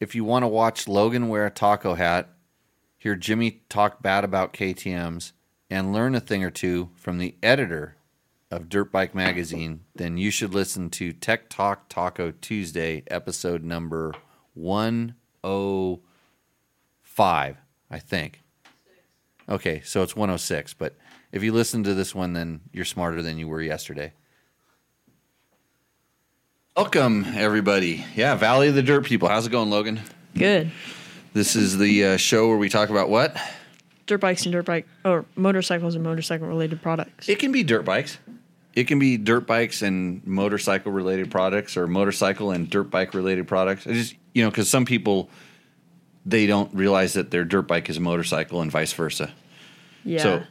if you want to watch Logan wear a taco hat, hear Jimmy talk bad about KTM's, and learn a thing or two from the editor of Dirt Bike Magazine, then you should listen to Tech Talk Taco Tuesday, episode number 105, I think. Okay, so it's 106, but if you listen to this one, then you're smarter than you were yesterday. Welcome, everybody. Yeah, Valley of the Dirt People. How's it going, Logan? Good. This is the uh, show where we talk about what? Dirt bikes and dirt bike or motorcycles and motorcycle related products. It can be dirt bikes. It can be dirt bikes and motorcycle related products, or motorcycle and dirt bike related products. I just you know, because some people they don't realize that their dirt bike is a motorcycle and vice versa. yeah. So,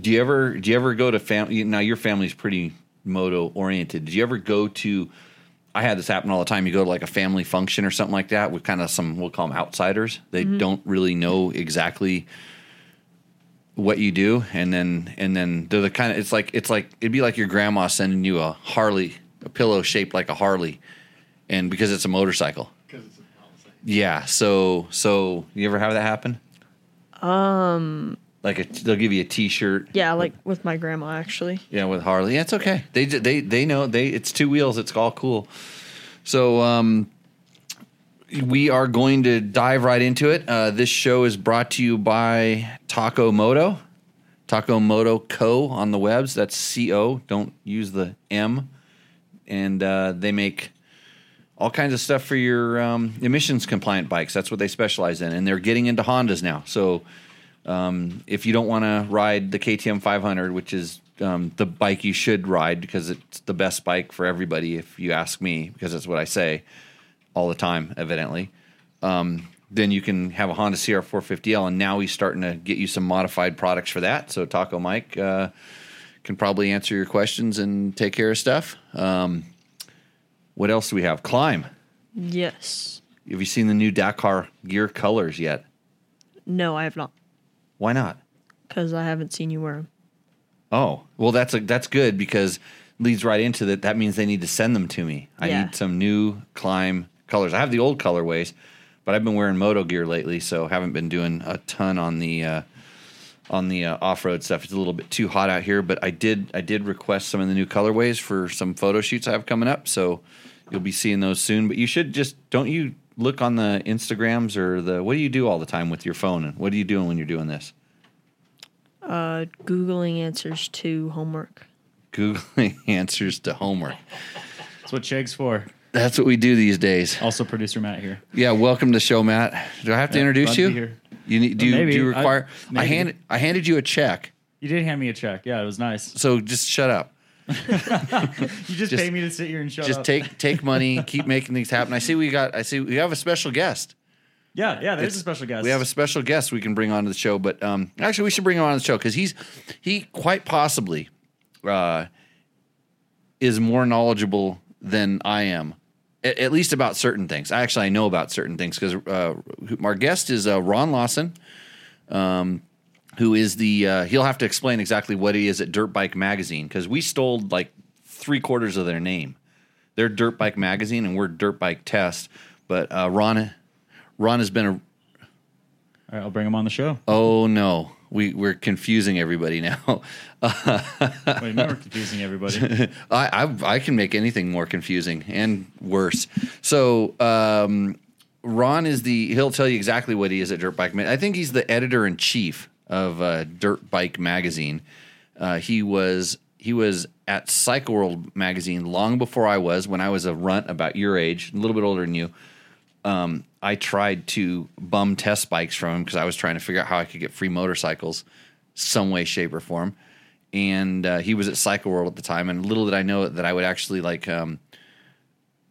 do you ever do you ever go to family? Now your family's pretty moto oriented. Do you ever go to? I had this happen all the time. You go to like a family function or something like that with kind of some we'll call them outsiders. They don't really know exactly what you do, and then and then they're the kind of it's like it's like it'd be like your grandma sending you a Harley, a pillow shaped like a Harley, and because it's a motorcycle. Yeah. So so you ever have that happen? Um. Like a, they'll give you a T-shirt. yeah, like with my grandma actually. Yeah, with Harley, yeah, it's okay. They they they know they it's two wheels. It's all cool. So um, we are going to dive right into it. Uh, this show is brought to you by Taco Moto, Taco Moto Co. on the webs. That's C O. Don't use the M. And uh, they make all kinds of stuff for your um, emissions compliant bikes. That's what they specialize in, and they're getting into Hondas now. So um, if you don't want to ride the KTM 500, which is um, the bike you should ride because it's the best bike for everybody, if you ask me, because that's what I say all the time, evidently. Um, then you can have a Honda CR 450L, and now he's starting to get you some modified products for that. So Taco Mike uh, can probably answer your questions and take care of stuff. Um, what else do we have? Klim. Yes. Have you seen the new Dakar gear colors yet? No, I have not. Why not? Because I haven't seen you wear them. Oh, well, that's a, that's good because leads right into that. That means they need to send them to me. I Yeah. need some new Klim colors. I have the old colorways, but I've been wearing moto gear lately, so haven't been doing a ton on the uh, on the uh, off road stuff. It's a little bit too hot out here, but I did I did request some of the new colorways for some photo shoots I have coming up, so you'll be seeing those soon. But you should just don't you look on the Instagrams or the what do you do all the time with your phone and what are you doing when you're doing this? Uh, Googling answers to homework. Googling answers to homework. That's what Chegg's for. That's what we do these days. Also, producer Matt here. Yeah, welcome to the show, Matt. Do I have to Yeah, introduce glad to you? here. You need do you, Maybe. do you require? I, maybe. handed I handed you a check, You did hand me a check. Yeah, it was nice. so just shut up. You just, Just- paid me to sit here and shut Just up. take take money, keep making things happen. I see we got. I see we have a special guest. Yeah, yeah. There's It's- a special guest. We have a special guest we can bring onto the show, but um, actually we should bring him on the show because he's he quite possibly uh, is more knowledgeable than I am, at, at least about certain things. Actually, I know about certain things because uh, our guest is uh, Ron Lawson, um, who is the uh, he'll have to explain exactly what he is at Dirt Bike Magazine because we stole like three quarters of their name. They're Dirt Bike Magazine and we're Dirt Bike Test, but uh, Ron. Ron has been a All right, I'll bring him on the show. Oh no, we we're confusing everybody now. Wait, we're confusing everybody. I, I I can make anything more confusing and worse. So um, Ron is the he'll tell you exactly what he is at Dirt Bike. I think he's the editor in chief of uh, Dirt Bike Magazine. Uh, he was he was at Cycle World magazine long before I was. When I was a runt about your age, a little bit older than you. Um, I tried to bum test bikes from him because I was trying to figure out how I could get free motorcycles, some way, shape, or form. And uh, he was at Cycle World at the time, and little did I know that I would actually like um,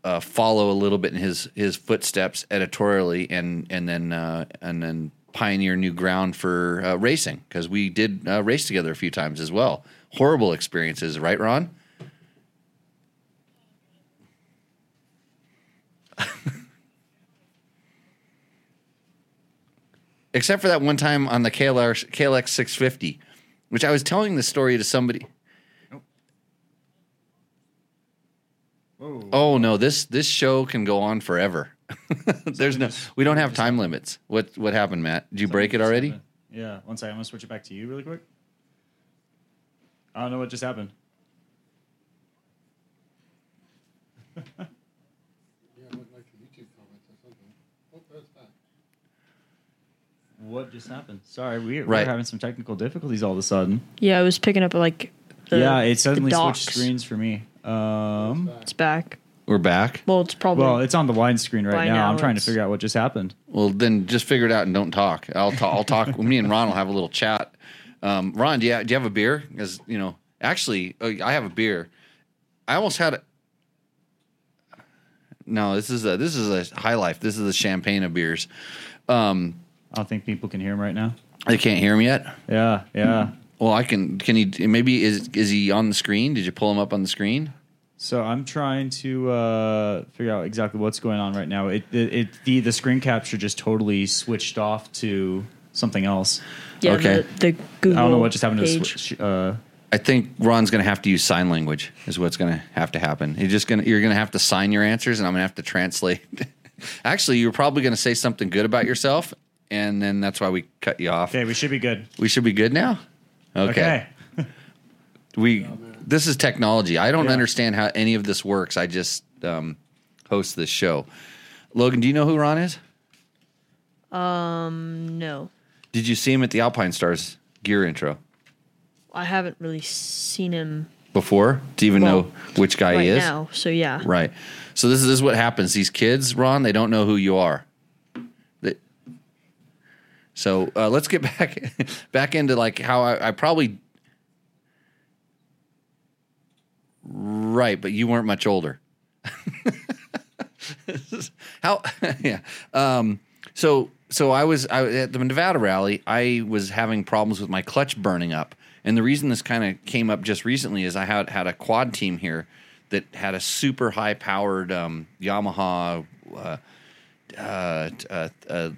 uh, follow a little bit in his his footsteps editorially, and and then uh, and then pioneer new ground for uh, racing because we did uh, race together a few times as well. Horrible experiences, right, Ron? Except for that one time on the KLR, KLX 650, which I was telling the story to somebody. Oh no, this this show can go on forever. There's no. We don't have time limits. What what happened, Matt? Did you break it already? happened. Yeah. One second. I'm gonna switch it back to you really quick. I don't know what just happened. Yeah, it looked like the YouTube comments or something. Oh, there's that. What just happened? Sorry, we, Right. we're having some technical difficulties all of a sudden. Yeah, I was picking up like. The, yeah, it the suddenly switched docs. screens for me. Um, There's that. It's back. We're back. Well, it's probably. well, it's on the wide screen right By now. now I'm trying to it's- figure out what just happened. Well, then just figure it out and don't talk. I'll talk. I'll talk. me and Ron will have a little chat. Um, Ron, do you do you have a beer? Because you know, actually, uh, I have a beer. I almost had it. No, this is a this is a high life. This is a champagne of beers. Um, I don't think people can hear him right now. they can't hear him yet. Yeah, yeah. Well, I can. Can he? Maybe is is he on the screen? Did you pull him up on the screen? So I'm trying to uh, figure out exactly what's going on right now. It, it, it the the screen capture just totally switched off to something else. yeah, okay. the, the Google. I don't know what just happened to the page. switch. Uh, I think Ron's going to have to use sign language. Is what's going to have to happen. You're just going to you're going to have to sign your answers, and I'm going to have to translate. Actually, you're probably going to say something good about yourself, and then that's why we cut you off. okay, we should be good. We should be good now. Okay. Okay. We this is technology. I don't Yeah. understand how any of this works. I just um, host this show. Logan, do you know who Ron is? Um, No, Did you see him at the Alpinestars gear intro I haven't really seen him before to even Well, know which guy right he is? now. So yeah, Right. So this is, this is what happens. These kids, Ron, they don't know who you are. They, so uh, let's get back back into like how I, I probably right, but you weren't much older. how yeah. Um, so so I was I, at the Nevada rally. I was having problems with my clutch burning up, and the reason this kind of came up just recently is I had had a quad team here that had a super high powered um, Yamaha. Uh, uh, uh, uh,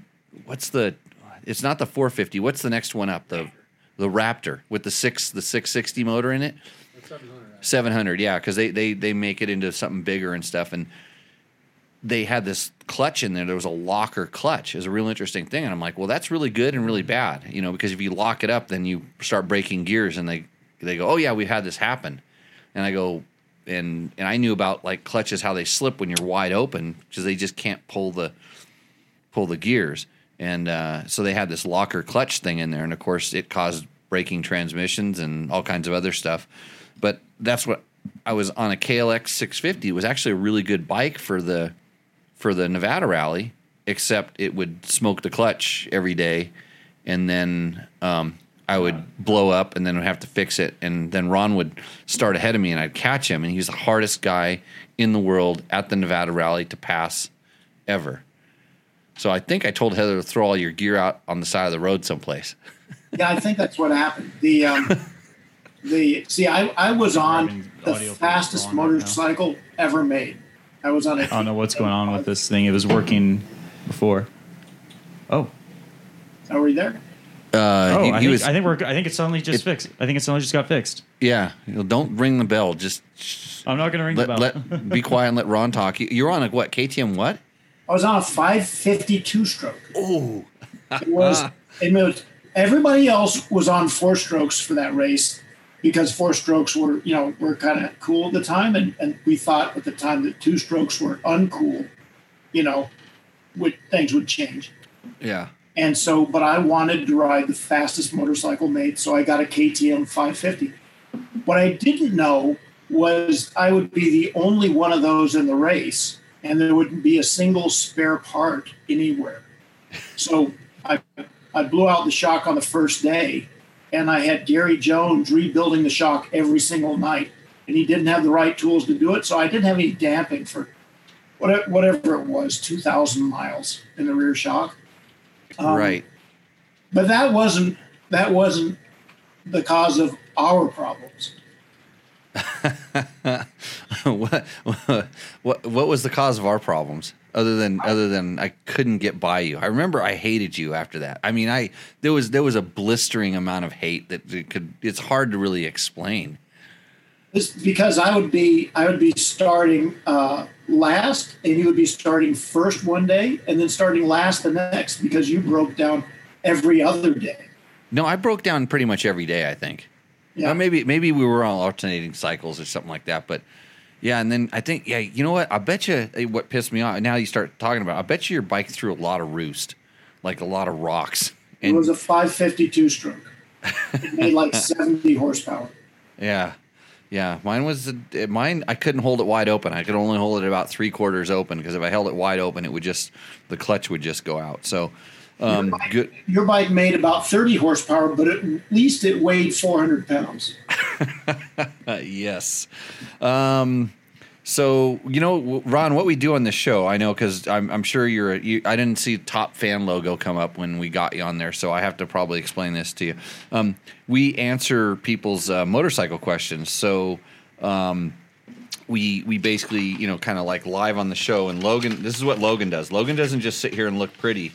what's the? It's not the 450. What's the next one up? The the Raptor with the six the 660 motor in it. 700. 700 yeah because they, they they make it into something bigger and stuff and they had this clutch in there. There was a locker clutch. Is a real interesting thing and i'm like well that's really good and really bad you know because if you lock it up then you start breaking gears and they they go oh yeah we've had this happen. And i go and and i knew about like clutches how they slip when you're wide open because they just can't pull the pull the gears. And uh, so they had this locker clutch thing in there and of course it caused breaking transmissions and all kinds of other stuff that's what I was on a KLX 650. It was actually a really good bike for the for the Nevada rally, except it would smoke the clutch every day, and then um, I would blow up, and then would have to fix it, and then Ron would start ahead of me, and I'd catch him, and he was the hardest guy in the world at the Nevada rally to pass ever. So I think I told Heather to throw all your gear out on the side of the road someplace. Yeah, I think that's what happened. The um, the see, I, I was on the fastest Ron right motorcycle ever made. I was on a. I don't know what's going on with this thing. It was working before. Oh, Are we there? Uh, oh! he, I, he think, was, I think we're. I think it suddenly just It- fixed. I think it suddenly just got fixed. yeah. Don't ring the bell. Just I'm not going to ring let, the bell. let be quiet and let Ron talk. You- You're on a what? KTM what? I was on a 552 stroke. Oh, it was. It was. Everybody else was on four strokes for that race because four strokes were, you know, were kind of cool at the time, and, and we thought at the time that two strokes were uncool. You know, would things would change. Yeah. And so, but I wanted to ride the fastest motorcycle made, so I got a KTM 550. What I didn't know was I would be the only one of those in the race, and there wouldn't be a single spare part anywhere. So I, I blew out the shock on the first day, and I had Gary Jones rebuilding the shock every single night, and he didn't have the right tools to do it, so I didn't have any damping for whatever, whatever it was, 2,000 miles in the rear shock. Um, right. but that wasn't that wasn't the cause of our problems. what, what what was the cause of our problems other than other than I couldn't get by you? I remember I hated you after that. I mean, I there was there was a blistering amount of hate that it could it's hard to really explain. This because I would be I would be starting uh, last, and you would be starting first one day, and then starting last the next because you broke down every other day. No, I broke down pretty much every day. I think. Yeah. Maybe maybe we were on alternating cycles or something like that. But yeah, and then I think yeah, you know what? I bet you what pissed me off. Now you start talking about. I bet you your bike threw a lot of roost, like a lot of rocks. And, It was a 552 stroke. It made like 70 horsepower. Yeah, yeah. Mine was uh, mine. I couldn't hold it wide open. I could only hold it about three quarters open because if I held it wide open, it would just the clutch would just go out. So um, Your bike- good. Your bike made about 30 horsepower, but at least it weighed 400 pounds. Yes. Um, so you know, Ron, what we do on this show, I know because I'm, I'm sure you're. A, you, I didn't see top fan logo come up when we got you on there, so I have to probably explain this to you. Um, we answer people's uh, motorcycle questions, so. Um, we we basically you know kind of like live on the show and Logan this is what Logan does Logan doesn't just sit here and look pretty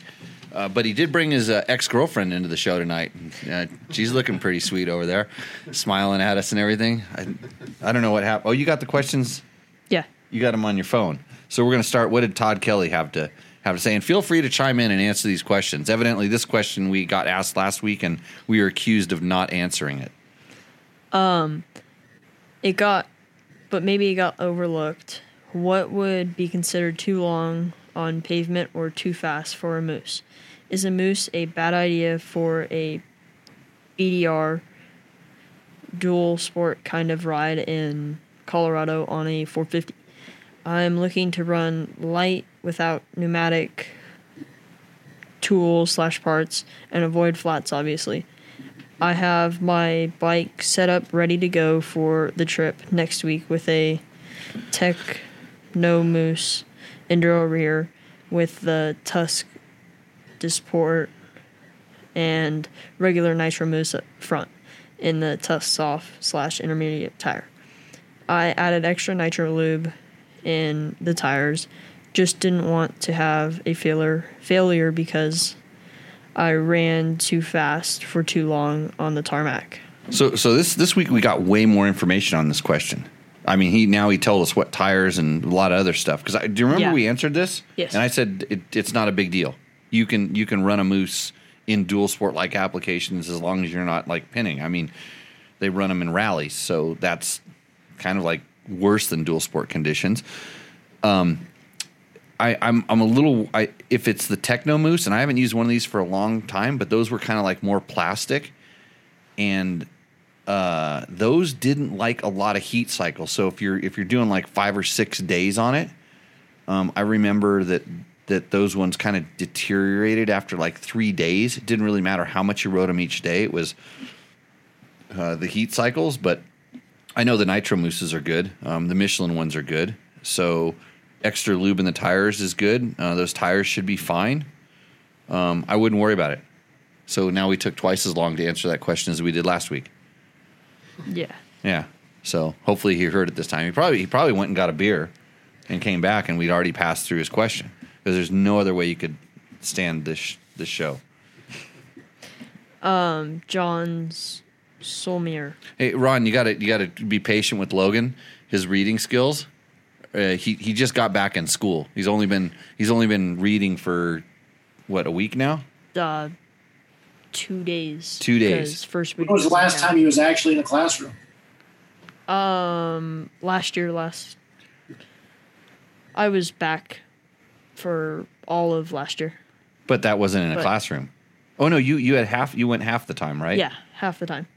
uh, but he did bring his uh, ex girlfriend into the show tonight. Uh, she's looking pretty sweet over there, smiling at us and everything. I, I don't know what happened. Oh, you got the questions? Yeah. You got them on your phone. So we're going to start. What did Todd Kelly have to have to say? And feel free to chime in and answer these questions. Evidently, this question we got asked last week, and we were accused of not answering it. Um, It got, but maybe it got overlooked. What would be considered too long on pavement or too fast for a mousse? Is a mousse a bad idea for a BDR dual sport kind of ride in Colorado on a 450? I'm looking to run light without pneumatic tools slash parts and avoid flats, obviously. I have my bike set up ready to go for the trip next week with a Tech No Moose Enduro rear with the Tusk Disport and regular Nitro Mousse up front in the Tusk Soft slash intermediate tire. I added extra nitro lube in the tires. Just didn't want to have a failure failure because I ran too fast for too long on the tarmac. So, so this this week we got way more information on this question. I mean, he now he told us what tires and a lot of other stuff. Because do you remember Yeah. we answered this? Yes. And I said it, it's not a big deal. You can you can run a mousse in dual sport like applications as long as you're not like pinning. I mean, they run them in rallies, so that's kind of like worse than dual sport conditions. Um, I, I'm I'm a little I if it's the Techno Mousse, and I haven't used one of these for a long time, but those were kind of like more plastic, and uh, those didn't like a lot of heat cycles. So if you're if you're doing like five or six days on it, um, I remember that that those ones kind of deteriorated after like three days. It didn't really matter how much you rode them each day. It was uh, the heat cycles, but I know the Nitro Mousses are good. Um, the Michelin ones are good. So extra lube in the tires is good. Uh, those tires should be fine. Um, I wouldn't worry about it. So now we took twice as long to answer that question as we did last week. Yeah. Yeah. So hopefully he heard it this time. He probably he probably went and got a beer and came back and we'd already passed through his question because there's no other way you could stand this sh- this show. Um, John's Solmier. Hey Ron, you got to you got to be patient with Logan. His reading skills. Uh, he he just got back in school. He's only been he's only been reading for what a week now. Uh, two days. Two days. First week. When was the last time he was actually in a classroom? Um, last year, last. I was back for all of last year. But that wasn't in a But- classroom. Oh no, you you had half you went half the time, right? Yeah, half the time.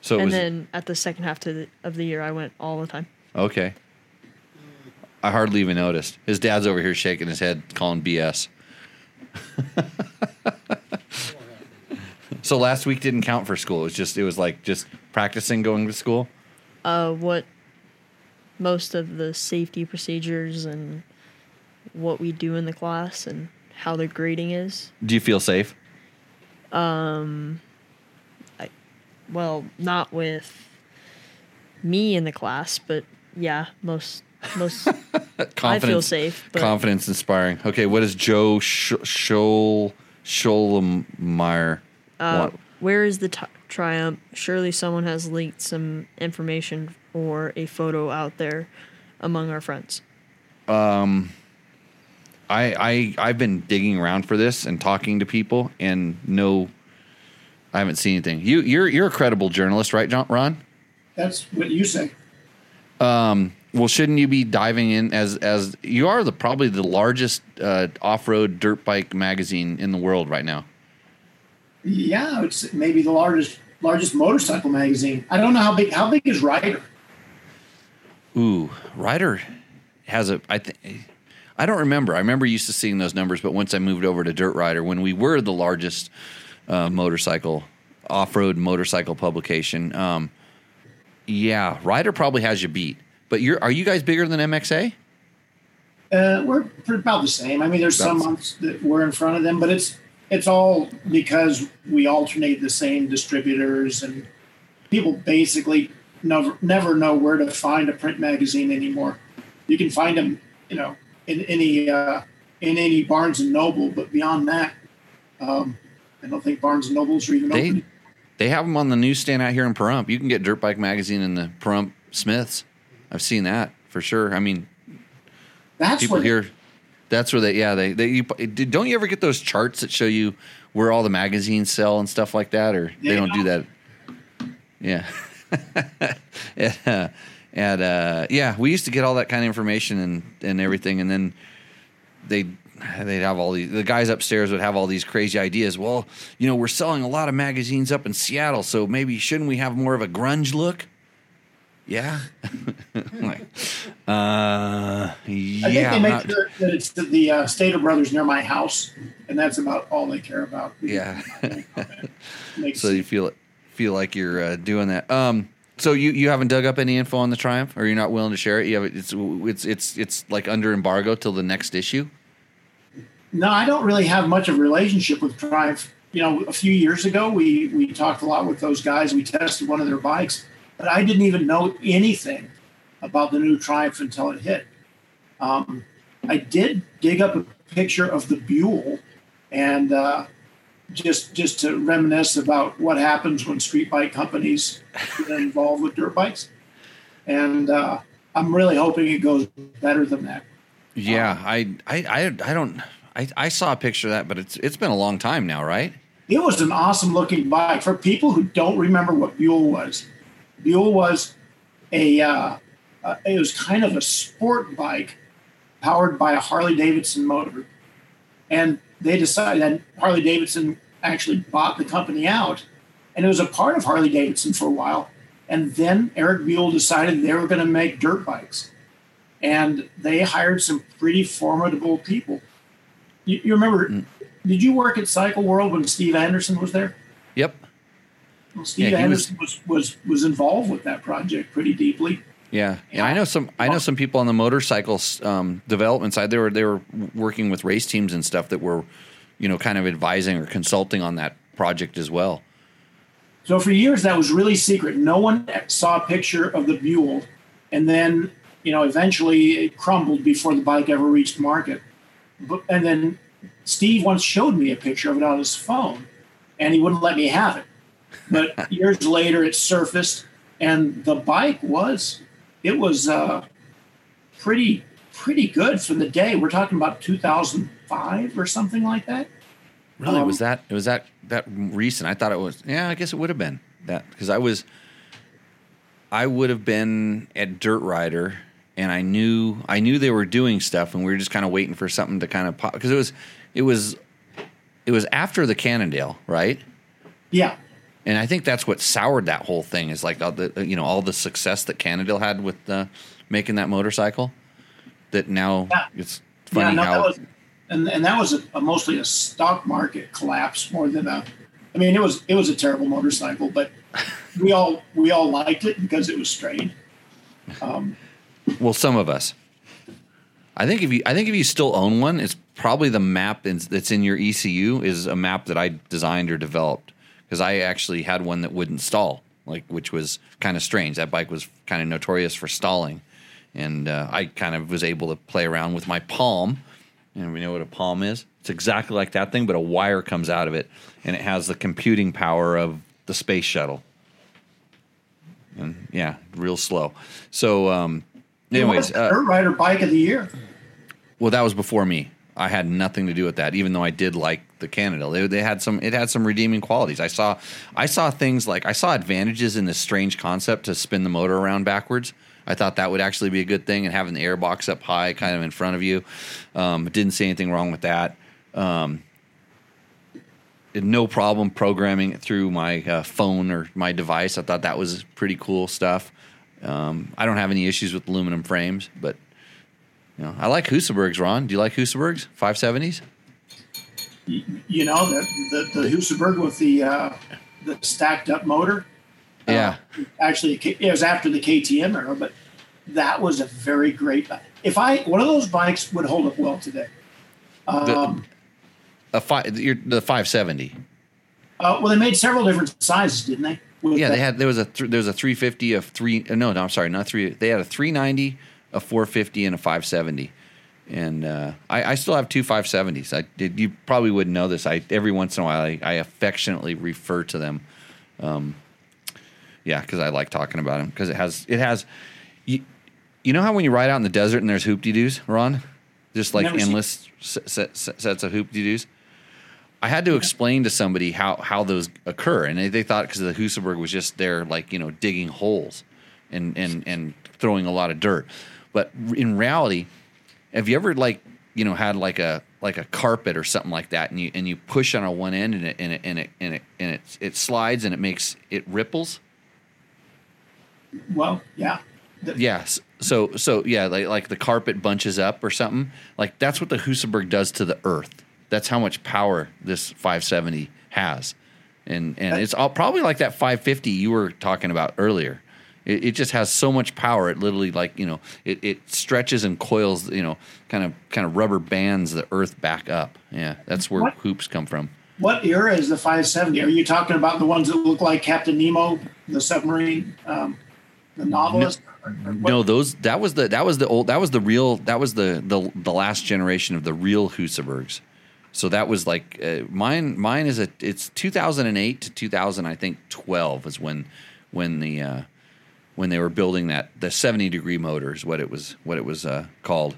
So it and was then at the second half to the, of the year, I went all the time. okay. I hardly even noticed. His dad's over here shaking his head, calling BS. so last week didn't count for school. It was just it was like just practicing going to school. Uh, what most of the safety procedures and what we do in the class and how the grading is. Do you feel safe? Um, I, well, not with me in the class, but yeah, most most I feel safe. But confidence inspiring. Okay, what is Joe Sch- Scholl Scholmeyer uh. Where is the t- Triumph? Surely someone has leaked some information or a photo out there among our friends. I, I I've been digging around for this and talking to people, and no, I haven't seen anything. You you're you're a credible journalist, right, John Ron? That's what you say. Um. Well, shouldn't you be diving in as as you are the probably the largest uh, off road dirt bike magazine in the world right now? Yeah, it's maybe the largest largest motorcycle magazine. I don't know how big. How big is Rider? Ooh, Rider has a. I think I don't remember. I remember used to seeing those numbers, but once I moved over to Dirt Rider, when we were the largest uh, motorcycle off road motorcycle publication, um, yeah, Rider probably has you beat. But you're are you guys bigger than MXA? Uh, we're about the same. I mean, there's some About- months that we're in front of them, but it's it's all because we alternate the same distributors, and people basically never never know where to find a print magazine anymore. You can find them, you know, in any uh, in any Barnes and Noble, but beyond that, um, I don't think Barnes and Nobles are even They open. they have them on the newsstand out here in Pahrump. You can get Dirt Bike magazine in the Pahrump Smiths. I've seen that for sure. I mean, That's people where here that's where they yeah they they you, don't you ever get those charts that show you where all the magazines sell and stuff like that or they Yeah. don't do that yeah yeah and uh yeah we used to get all that kind of information and and everything. And then they they'd have all these the guys upstairs would have all these crazy ideas. Well you know we're selling a lot of magazines up in seattle so maybe shouldn't we have more of a grunge look? Yeah. Like uh I yeah think they make not- sure that it's the, the uh, Stater Brothers near my house, and that's about all they care about. yeah. So you feel it feel like you're uh, doing that. Um so you you haven't dug up any info on the triumph or you're not willing to share it you have it's it's it's it's like under embargo till the next issue No, I don't really have much of a relationship with Triumph. You know, a few years ago, we we talked a lot with those guys. We tested one of their bikes, but I didn't even know anything about the new Triumph until it hit. Um, I did dig up a picture of the Buell, and uh, just just to reminisce about what happens when street bike companies get involved with dirt bikes, and uh, I'm really hoping it goes better than that. yeah I, I i i don't I, I saw a picture of that, but it's it's been a long time now, right? It was an awesome looking bike. For people who don't remember what Buell was, Buell was a uh, uh, it was kind of a sport bike powered by a Harley Davidson motor, and they decided that Harley Davidson actually bought the company out, and it was a part of Harley Davidson for a while. And then Eric Buell decided they were going to make dirt bikes, and they hired some pretty formidable people. You, you remember? Mm. Did you work at Cycle World when Steve Anderson was there? Yep. Well, Steve Yeah, he was- Anderson was, was was involved with that project pretty deeply. Yeah, and I know some. I know some people on the motorcycle um, development side. They were they were working with race teams and stuff that were, you know, kind of advising or consulting on that project as well. So for years that was really secret. No one saw a picture of the Buell, and then you know eventually it crumbled before the bike ever reached market. But, and then Steve once showed me a picture of it on his phone, and he wouldn't let me have it. But years later, it surfaced, and the bike was it was uh, pretty pretty good for the day. We're talking about 2005 or something like that. Really, Um, was that it was that that recent? I thought it was. Yeah, I guess it would have been that because I was. I would have been at Dirt Rider, and I knew I knew they were doing stuff, and we were just kind of waiting for something to kind of pop because it was it was it was after the Cannondale, right? Yeah, And I think that's what soured that whole thing is like all the you know all the success that Cannondale had with uh, making that motorcycle. That now Yeah. it's funny yeah, no, how that was, and and that was a, a mostly a stock market collapse more than a. I mean, it was it was a terrible motorcycle, but we all we all liked it because it was straight. Um, well some of us. I think if you I think if you still own one, it's probably the map in, that's in your ECU is a map that I designed or developed because I actually had one that wouldn't stall, like which was kind of strange. That bike was kind of notorious for stalling, and uh, I kind of was able to play around with my palm. And we know what a palm is. It's exactly like that thing, but a wire comes out of it, and it has the computing power of the space shuttle. And yeah, real slow. So, um, anyways, uh, dirt rider bike of the year. well, that was before me. I had nothing to do with that, even though I did like the Canada. They, they had some. It had some redeeming qualities. I saw. I saw things like I saw advantages in this strange concept to spin the motor around backwards. I thought that would actually be a good thing, and having the airbox up high, kind of in front of you. Um, didn't see anything wrong with that. Um, no problem programming it through my uh, phone or my device. I thought that was pretty cool stuff. Um, I don't have any issues with aluminum frames, but you know, I like Husabergs, Ron. Do you like Husabergs? 570s? You, you know, the, the, the Husaberg with the, uh, the stacked up motor. Yeah. Uh, actually, it was after the KTM era, but that was a very great. bike. If I one of those bikes would hold up well today. Um, A five, the 570. uh, well, they made several different sizes, didn't they? With Yeah, the- they had there was a th- there was a 350, a three. uh, No, no, I'm sorry, not three. They had a 390, a 450, and a 570. And uh, I, I still have two 570s. I did. You probably wouldn't know this. I every once in a while I, I affectionately refer to them. Um, yeah, because I like talking about them because it has it has. You, you know how when you ride out in the desert and there's hoopty doos, Ron, just like Never endless set, set, sets of hoopty doos. I had to explain to somebody how how those occur, and they, they thought because the Husaberg was just there, like you know, digging holes and and and throwing a lot of dirt. But in reality, have you ever like you know had like a like a carpet or something like that, and you and you push on a one end and it and it and it and it and it, it slides and it makes it ripples? well, yeah. The- Yes. So so yeah, like like the carpet bunches up or something. Like that's what the Husaberg does to the earth. That's how much power this 570 has. And and it's all, probably like that 550 you were talking about earlier. It, it just has so much power. It literally like you know it, it stretches and coils. You know, kind of kind of rubber bands the earth back up. Yeah, that's where What? hoops come from. What era is the 570? Are you talking about the ones that look like Captain Nemo, the submarine, um, the novelist? Or No, those that was the that was the old that was the real that was the the the last generation of the real Husabergs. So that was like uh, mine. Mine is a it's 2008 to 2000. I think 12 is when when the uh, when they were building that the 70 degree motor is what it was what it was uh, called.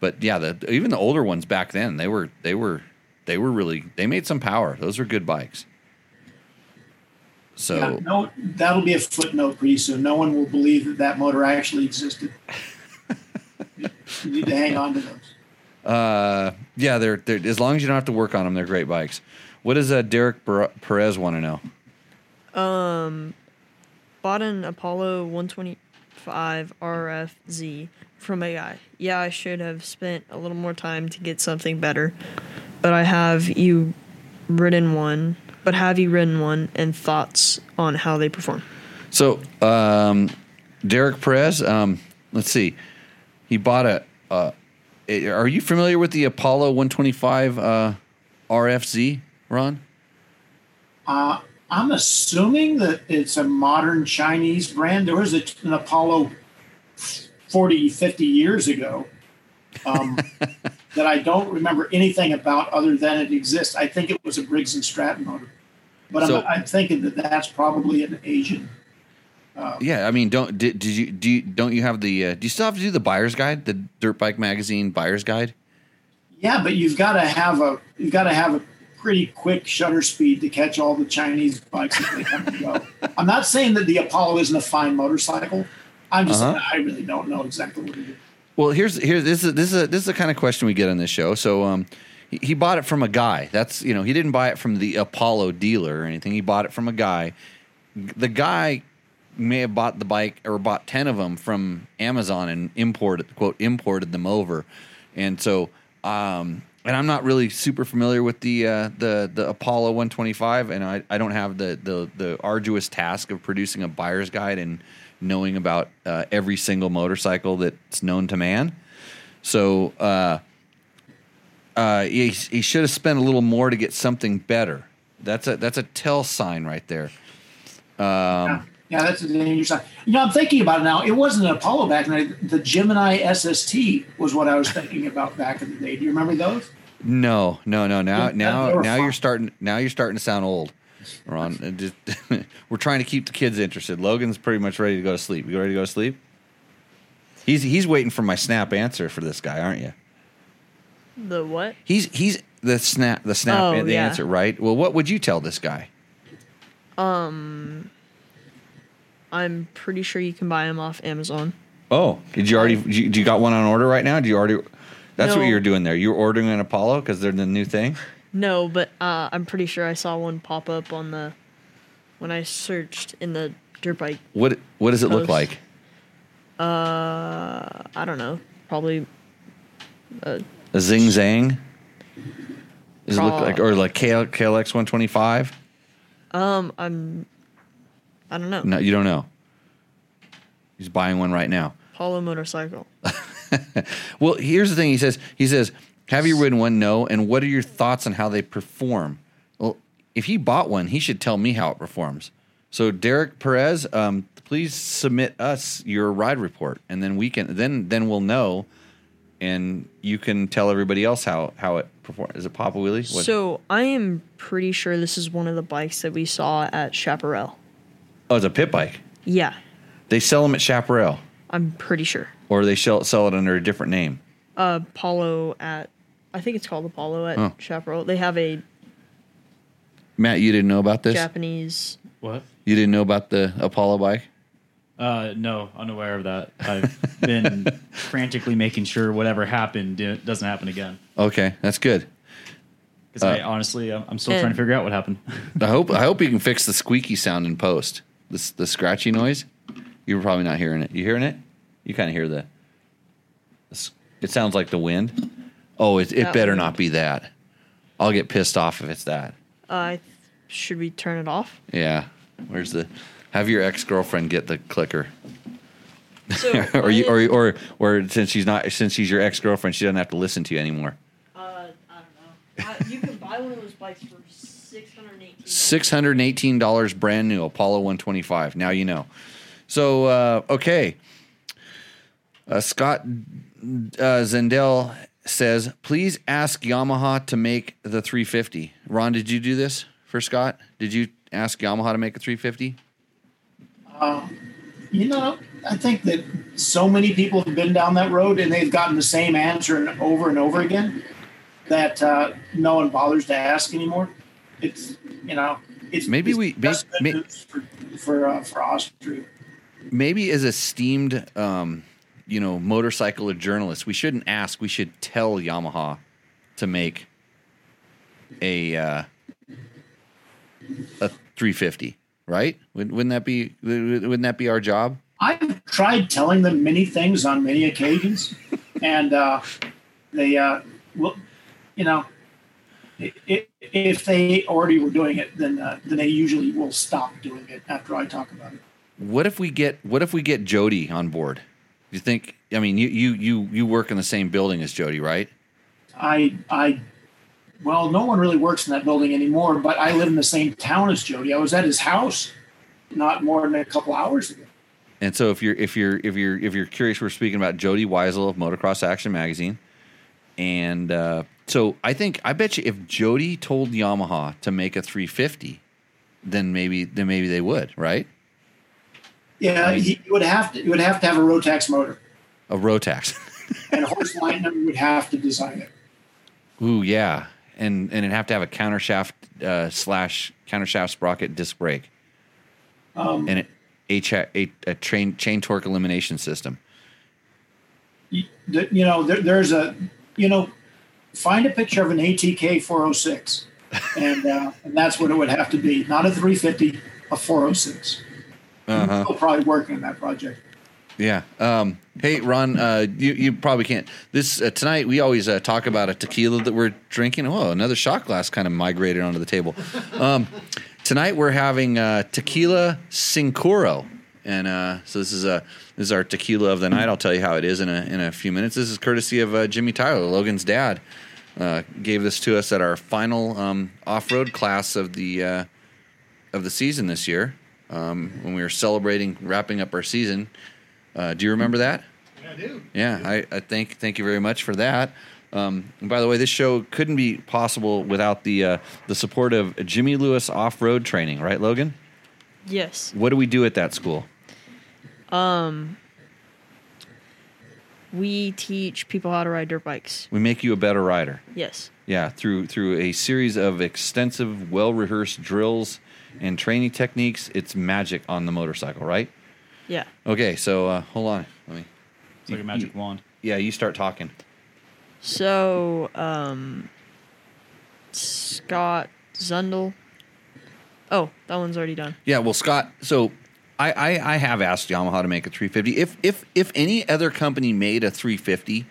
But yeah, the even the older ones back then they were they were they were really they made some power. Those were good bikes. So Yeah, no, that'll be a footnote pretty soon. No one will believe that that motor actually existed. you need to hang on to those. Uh, yeah, they're, they're as long as you don't have to work on them, they're great bikes. What does uh, Derek Perez want to know? Bought an Apollo 125 RFZ from a guy. Yeah, I should have spent a little more time to get something better, but I have you ridden one. But have you ridden one and thoughts on how they perform? So, um, Derek Perez, um, let's see, he bought a. Uh, are you familiar with the Apollo 125 uh, RFZ, Ron? Uh, I'm assuming that it's a modern Chinese brand. There was a, an Apollo 40, 50 years ago um, that I don't remember anything about other than it exists. I think it was a Briggs and Stratton motor. But So- I'm, I'm thinking that that's probably an Asian. Yeah, I mean, don't did, did you do you, don't you have the uh, do you still have to do the buyer's guide, the Dirt Bike Magazine buyer's guide? Yeah, but you've got to have a you've got to have a pretty quick shutter speed to catch all the Chinese bikes as they come and go. I'm not saying that the Apollo isn't a fine motorcycle. I'm just Uh-huh. I really don't know exactly what it is. Well, here's here's this is this is a, this is the kind of question we get on this show. So, um, he, he bought it from a guy. That's you know he didn't buy it from the Apollo dealer or anything. He bought it from a guy. The guy may have bought the bike or bought ten of them from Amazon and imported quote imported them over, and so. Um, and I'm not really super familiar with the uh, the the Apollo 125, and I, I don't have the, the the arduous task of producing a buyer's guide and knowing about uh, every single motorcycle that's known to man. So uh, uh, he, he should have spent a little more to get something better. That's a that's a tell sign right there. yeah, yeah, that's a dangerous sign. You know, I'm thinking about it now. It wasn't an Apollo back in the day. The Gemini SST was what I was thinking about back in the day. Do you remember those? No, no, no. Now, Yeah, now, now fun. you're starting. Now you're starting to sound old, Ron. Just- we're trying to keep the kids interested. Logan's pretty much ready to go to sleep. You ready to go to sleep? He's he's waiting for my snap answer for this guy, aren't you? The what? He's he's the snap the snap Oh, the yeah. answer, right? Well, what would you tell this guy? Um, I'm pretty sure you can buy them off Amazon. Oh, did you already? Do you, you got one on order right now? Do you already? That's what you're doing there. You're ordering an Apollo because they're the new thing. No, but uh, I'm pretty sure I saw one pop up on the when I searched in the dirt bike. What What does it look like? Uh, I don't know. Probably A Zing Zang? Does it look like or like KL, KLX 125? um I'm I don't know. No, you don't know. He's buying one right now. Polo motorcycle. Well, here's the thing. He says. He says, "Have you ridden one? No. And what are your thoughts on how they perform?" Well, if he bought one, he should tell me how it performs. So, Derek Perez, um, please submit us your ride report, and then we can then then we'll know, and you can tell everybody else how how it performs. Is it Papa Willie? What- So I am pretty sure this is one of the bikes that we saw at Chaparral. Oh, it's a pit bike. Yeah, They sell them at Chaparral, I'm pretty sure. or they sell sell it under a different name. Uh, Apollo at I think it's called Apollo at Oh. Chaparral. They have a Matt, you didn't know about this. Japanese. What? You didn't know about the Apollo bike. Uh, no, unaware of that. I've been frantically making sure whatever happened do- doesn't happen again. Okay, that's good. Because I Uh, honestly, I'm I'm still And- trying to figure out what happened. I hope I hope you can fix the squeaky sound in post. This the scratchy noise. You're probably not hearing it. You hearing it? You kind of hear the. the It sounds like the wind. Oh, it, it That better not be that. I'll get pissed off if it's that. Uh, should we turn it off? Yeah. Where's the? Have your ex girlfriend get the clicker, So or you, or or or since she's not since she's your ex girlfriend, she doesn't have to listen to you anymore. Uh, I don't know. You can buy one of those bikes for six hundred eighteen. Six hundred and eighteen dollars, brand new Apollo one twenty five. Now you know. So uh, okay, uh, Scott uh, Zendel says, "Please ask Yamaha to make the 350." Ron, did you do this for Scott? Did you ask Yamaha to make a 350? You know, I think that so many people have been down that road and they've gotten the same answer over and over again that uh, no one bothers to ask anymore. It's you know, it's Maybe it's we- just may- for for, uh, for Austria. Maybe as esteemed, um, you know, motorcycle journalist, we shouldn't ask. We should tell Yamaha to make a uh, a 350. Right? Wouldn't wouldn't that be wouldn't that be our job? I've tried telling them many things on many occasions, and uh, they uh, will, you know, if they already were doing it, then uh, then they usually will stop doing it after I talk about it. What if we get what if we get Jody on board? Do you think? I mean, you you you you work in the same building as Jody, right? I I well, no one really works in that building anymore, but I live in the same town as Jody. I was at his house not more than a couple hours ago. And so if you're if you're if you're if you're curious, we're speaking about Jody Weisel of Motocross Action Magazine, and uh, so I think I bet you if Jody told Yamaha to make a 350, then maybe then maybe they would, right? Yeah, he he would have to he would have to have a Rotax motor, A Rotax. and Horst Leitner would have to design it. Ooh yeah, and and it'd have to have a countershaft uh, slash countershaft sprocket disc brake, Um, and it, a, a, a train chain torque elimination system. you, you know, there, there's a, you know, find a picture of an ATK 406, and uh, and that's what it would have to be. Not a 350, a 406. Uh-huh. We're probably working on that project. Yeah. Um, hey, Ron, uh, you, you probably can't. This uh, tonight we always uh, talk about a tequila that we're drinking. Oh, another shot glass kind of migrated onto the table. Um, tonight we're having uh, tequila Cincoro, and uh, so this is a this is our tequila of the night. I'll tell you how it is in a in a few minutes. This is courtesy of uh, Jimmy Tyler, Logan's dad. Uh, gave this to us at our final um, off road class of the uh, of the season this year um, when we were celebrating wrapping up our season. Uh, do you remember that? Yeah, I do. Yeah, I, I thank thank you very much for that. Um, and by the way, this show couldn't be possible without the uh, the support of Jimmy Lewis Off Road Training, right, Logan? Yes. What do we do at that school? We teach people how to ride dirt bikes. We make you a better rider. Yes. Yeah, through through a series of extensive, well rehearsed drills and training techniques. It's magic on the motorcycle, right? Yeah. Okay, so uh, hold on. Let me. It's like a magic wand. Yeah, you start talking. So, um, Scott Zundel. Oh, that one's already done. Yeah, well, Scott. So I, I I have asked Yamaha to make a 350. If if if any other company made a 350,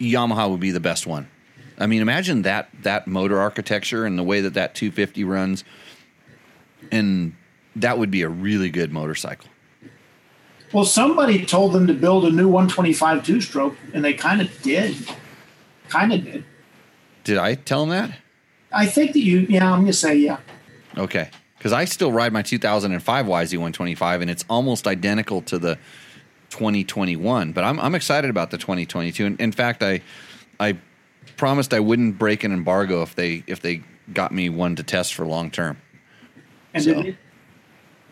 Yamaha would be the best one. I mean, imagine that that motor architecture and the way that that 250 runs, and that would be a really good motorcycle. Well, somebody told them to build a new 125 two stroke, and they kind of did. Kind of did. Did I tell them that? I think that you, yeah, I'm going to say, yeah. Okay, because I still ride my 2005 YZ125, and it's almost identical to the 2021. But I'm I'm excited about the 2022. And in fact, I I promised I wouldn't break an embargo if they if they got me one to test for long term. And So- did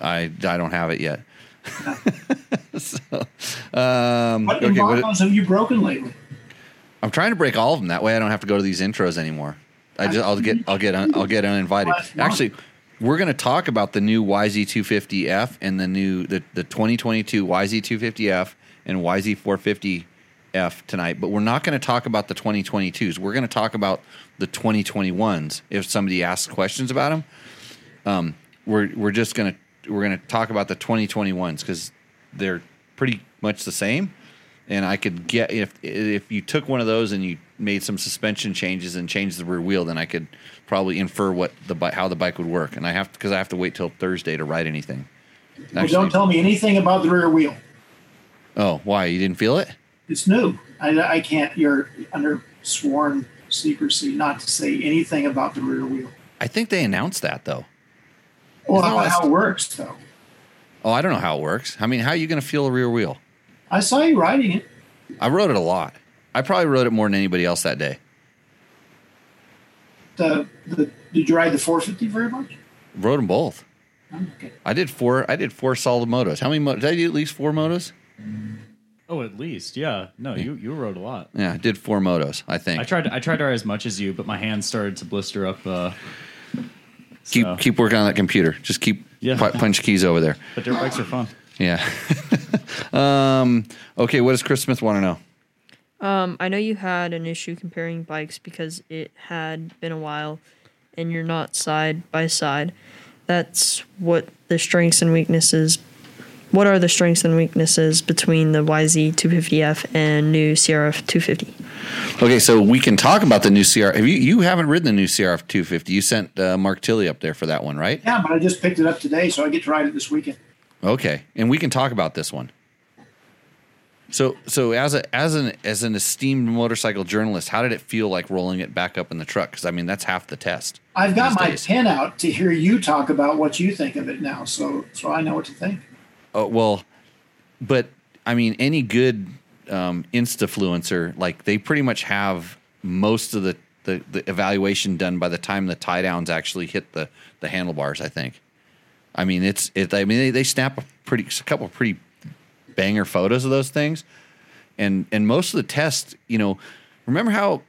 I I don't have it yet. so, um, what okay, what, embargoes have you broken lately? I'm trying to break all of them. That way, I don't have to go to these intros anymore. I just I'll get I'll get un, I'll get uninvited. Actually, we're going to talk about the new YZ250F and the new the the 2022 YZ250F and YZ450F tonight. But we're not going to talk about the 2022s. We're going to talk about the 2021s. If somebody asks questions about them, um, we're we're just going to we're going to talk about the 2021s because they're pretty much the same and I could get if if you took one of those and you made some suspension changes and changed the rear wheel, then I could probably infer what the how the bike would work. And I have because I have to wait till Thursday to ride anything. Well, don't tell me anything about the rear wheel. oh, why you didn't feel it? It's new. I, I can't, you're under sworn secrecy not to say anything about the rear wheel. I think they announced that though. Well, how, how it works, though. Oh, I don't know how it works. I mean, how are you going to feel a rear wheel? I saw you riding it. I rode it a lot. I probably rode it more than anybody else that day. The, the, did you ride the 450 very much? Rode them both. Oh, Okay. I did four. I did four solid motos. How many? Mo- did I do at least four motos? Oh, at least, yeah. No, you you rode a lot. Yeah, I did four motos. I think. I tried. I tried to ride as much as you, but my hands started to blister up. Uh, keep so- keep working on that computer. Just keep Yeah. pu- punch keys over there. But dirt bikes are fun. Yeah. um, okay, what does Chris Smith want to know? Um, I know you had an issue comparing bikes because it had been a while and you're not side by side. That's what the strengths and weaknesses. What are the strengths and weaknesses between the YZ 250F and new CRF 250? Okay, so we can talk about the new CRF. Have you you haven't ridden the new CRF 250? You sent uh, Mark Tilley up there for that one, right? Yeah, but I just picked it up today, so I get to ride it this weekend. Okay, and we can talk about this one. So so as a as an as an esteemed motorcycle journalist, how did it feel like rolling it back up in the truck? Because I mean that's half the test. I've got my days. pen out to hear you talk about what you think of it now, so so I know what to think. Oh well, but I mean, any good um, Instafluencer, like they pretty much have most of the, the the evaluation done by the time the tie downs actually hit the the handlebars. I think. I mean, it's it. I mean, they, they snap a pretty a couple of pretty banger photos of those things, and and most of the tests, you know, remember how.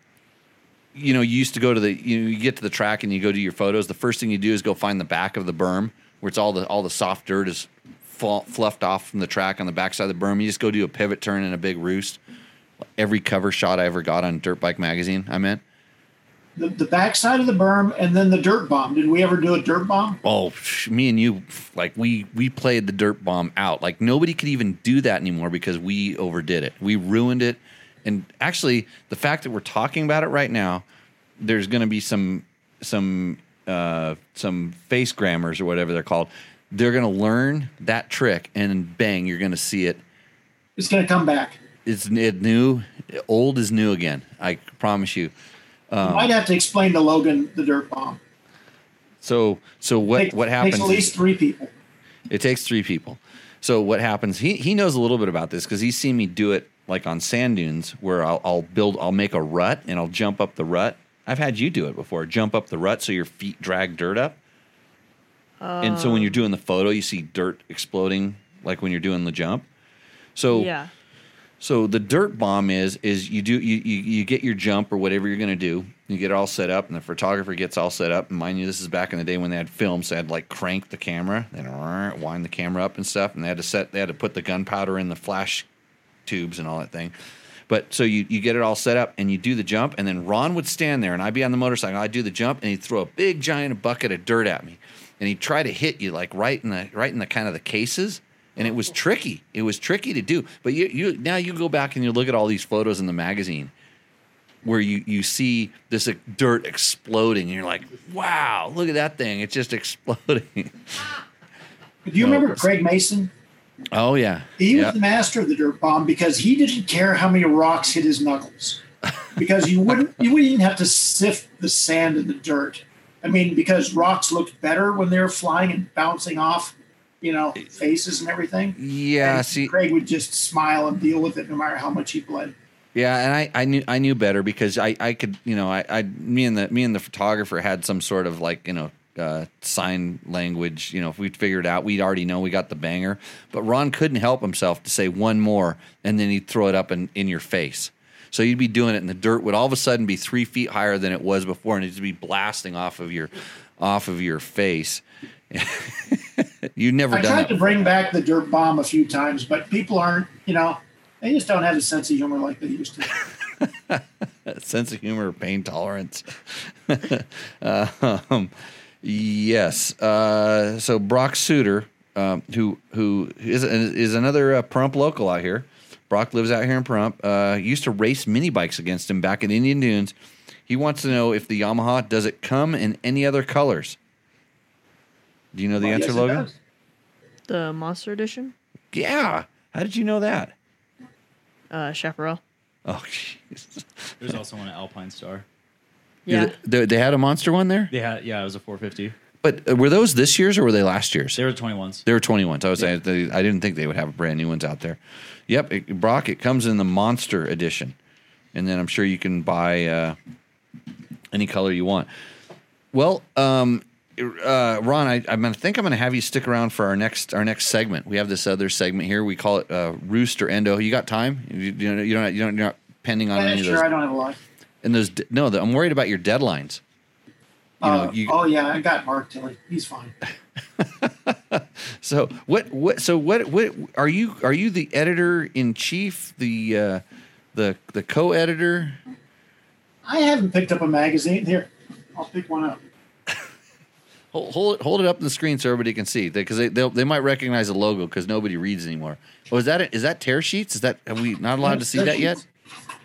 You know, you used to go to the you know, you get to the track and you go do your photos. The first thing you do is go find the back of the berm where it's all the all the soft dirt is fall, fluffed off from the track on the backside of the berm. You just go do a pivot turn and a big roost. Every cover shot I ever got on Dirt Bike Magazine, I meant. The, the backside of the berm and then the dirt bomb. Did we ever do a dirt bomb? Oh, me and you, like we we played the dirt bomb out. Like nobody could even do that anymore because we overdid it. We ruined it. And actually, the fact that we're talking about it right now, there's going to be some some uh, some face grammars or whatever they're called. They're going to learn that trick, and bang, you're going to see it It's going to come back. it's it new old is new again i promise you you might have to explain to Logan the dirt bomb. so so what Take- what happens Takes at least three people. it takes three people so what happens he he knows a little bit about this because he's seen me do it like on sand dunes where I'll, I'll build, I'll make a rut and I'll jump up the rut. I've had you do it before. Jump up the rut so your feet drag dirt up. and so when uh. you're doing the photo, you see dirt exploding like when you're doing the jump. So yeah. So the dirt bomb is is you do you, you, you get your jump or whatever you're gonna do. You get it all set up, and the photographer gets all set up. And mind you, this is back in the day when they had film, so They had like crank the camera, and wind the camera up and stuff, and they had to set they had to put the gunpowder in the flash tubes and all that thing. But so you, you get it all set up and you do the jump, and then Ron would stand there and I'd be on the motorcycle. I'd do the jump and he'd throw a big giant bucket of dirt at me, and he'd try to hit you like right in the right in the kind of the cases, and it was tricky. It was tricky to do. But you you now you go back and you look at all these photos in the magazine where you you see this dirt exploding, and you're like, wow, look at that thing! It's just exploding. Do you remember Craig Mason? oh yeah, He was the master of the dirt bomb because he didn't care how many rocks hit his knuckles. Because you wouldn't you wouldn't even have to sift the sand and the dirt. I mean, because rocks looked better when they were flying and bouncing off, you know, faces and everything. yeah. And See, Craig would just smile and deal with it no matter how much he bled. Yeah, and I, I knew I knew better because I, I could you know I, I me and the me and the photographer had some sort of like you know uh, sign language you know if we'd figured out we'd already know we got the banger but Ron couldn't help himself to say one more and then he'd throw it up in, in your face so you'd be doing it and the dirt would all of a sudden be three feet higher than it was before and it'd be blasting off of your off of your face you never I done tried it to bring back the dirt bomb a few times, but people aren't, you know, they just don't have a sense of humor like they used to. sense of humor, pain tolerance. um, yes. Uh, so Brock Suter, um, who who is is another uh, Pahrump local out here. Brock lives out here in Pahrump. Uh, used to race mini bikes against him back in Indian Dunes. He wants to know if the Yamaha does it come in any other colors. Do you know the Well, answer, yes, Logan? does. The Monster Edition, Yeah. How did you know that? uh, Chaparral. Oh, jeez. There's also one at Alpinestars. Yeah. They, they had a monster one there, They had yeah, it was a 450. but uh, were those this year's or were they last year's? They were 21s. They were 21s. I was saying they, I didn't think they would have brand new ones out there. Yep, it, Brock. It comes in the Monster Edition, and then I'm sure you can buy uh, any color you want. Well, um, uh, Ron, I, I'm gonna think I'm gonna have you stick around for our next our next segment. We have this other segment here. We call it uh, Roost or Endo. You got time? You, you know, you don't. You don't. You're not pending on Yeah, any of sure, I don't have a lot. And those. No, the, I'm worried about your deadlines. You know, Uh, you- oh yeah, I got Mark Tilley. He's fine. So what? What? So what? What are you? Are you the editor in chief? The uh, the the co-editor? I haven't picked up a magazine. Here, I'll pick one up. Hold, hold it hold it up on the screen so everybody can see because they they'll- they might recognize the logo because nobody reads anymore. Oh, is that it? Is that tear sheets? Is that are we not allowed to see that yet?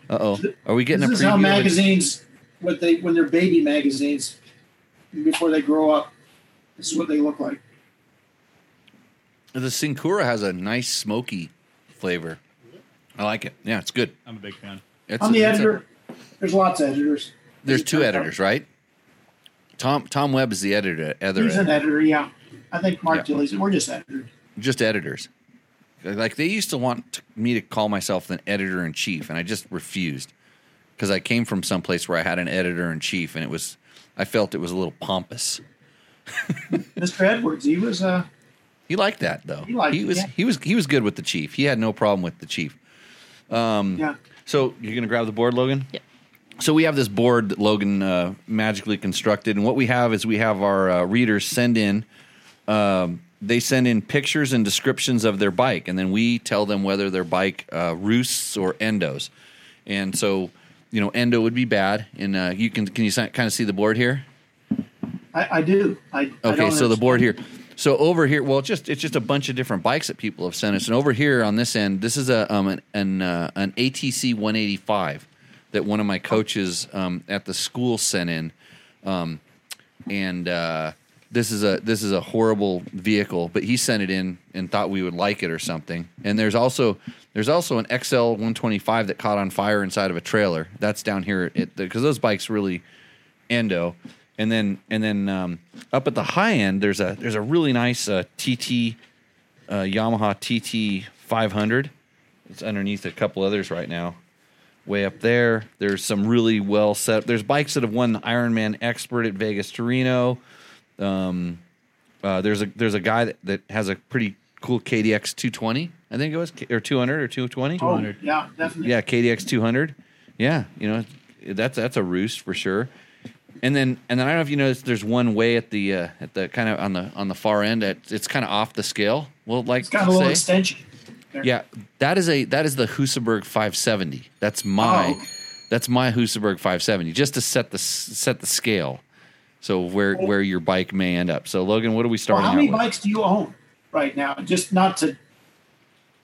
Uh oh. Are we getting This a preview? how of it? magazines, what they when they're baby magazines, before they grow up. This is what they look like. The Cincoro has a nice smoky flavor. I like it. Yeah, it's good. I'm a big fan. It's I'm the it's a- editor. There's lots of editors. there's two editors, right? Tom Tom Webb is the editor. Other He's an editor, yeah. I think Mark Yeah. Tilley's. We're just editors. just editors. Like they used to want me to call myself an editor in chief, and I just refused because I came from some place where I had an editor in chief, and it was I felt it was a little pompous. Mr. Edwards, he was uh He liked that though. He liked it, was yeah. he was he was good with the chief. He had no problem with the chief. Um, yeah. So you're gonna grab the board, Logan? Yeah. So we have this board that Logan uh, magically constructed, and what we have is we have our uh, readers send in. Um, they send in pictures and descriptions of their bike, and then we tell them whether their bike uh, roosts or endos. And so, you know, endo would be bad, and uh, you can can you kind of see the board here? I, I do. I, I Okay, don't so the board here. So over here, well, it's just it's just a bunch of different bikes that people have sent us, and over here on this end, this is a um an an, uh, an ATC 185 that one of my coaches um, at the school sent in, um, and uh, this is a this is a horrible vehicle, but he sent it in and thought we would like it or something. And there's also there's also an XL 125 that caught on fire inside of a trailer. That's down here because those bikes really endo and then and then um, up at the high end there's a there's a really nice uh, TT uh, Yamaha TT 500 it's underneath a couple others right now. Way up there, there's some really well set. There's bikes that have won Ironman Expert at Vegas to Reno. Um, uh, there's a there's a guy that, that has a pretty cool KDX 220. I think it was or 200 or 220. Oh, 200. yeah, definitely. Yeah, KDX 200. Yeah, you know, that's that's a roost for sure. And then and then I don't know if you noticed there's one way at the uh, at the kind of on the on the far end at, it's kind of off the scale. Well, like It's got a little extension. There. Yeah, that is a that is the Husaberg 570. That's my Oh. that's my Husaberg 570 just to set the set the scale. So where where your bike may end up. So Logan, what are we Well, starting how out many with? bikes do you own right now? Just not to,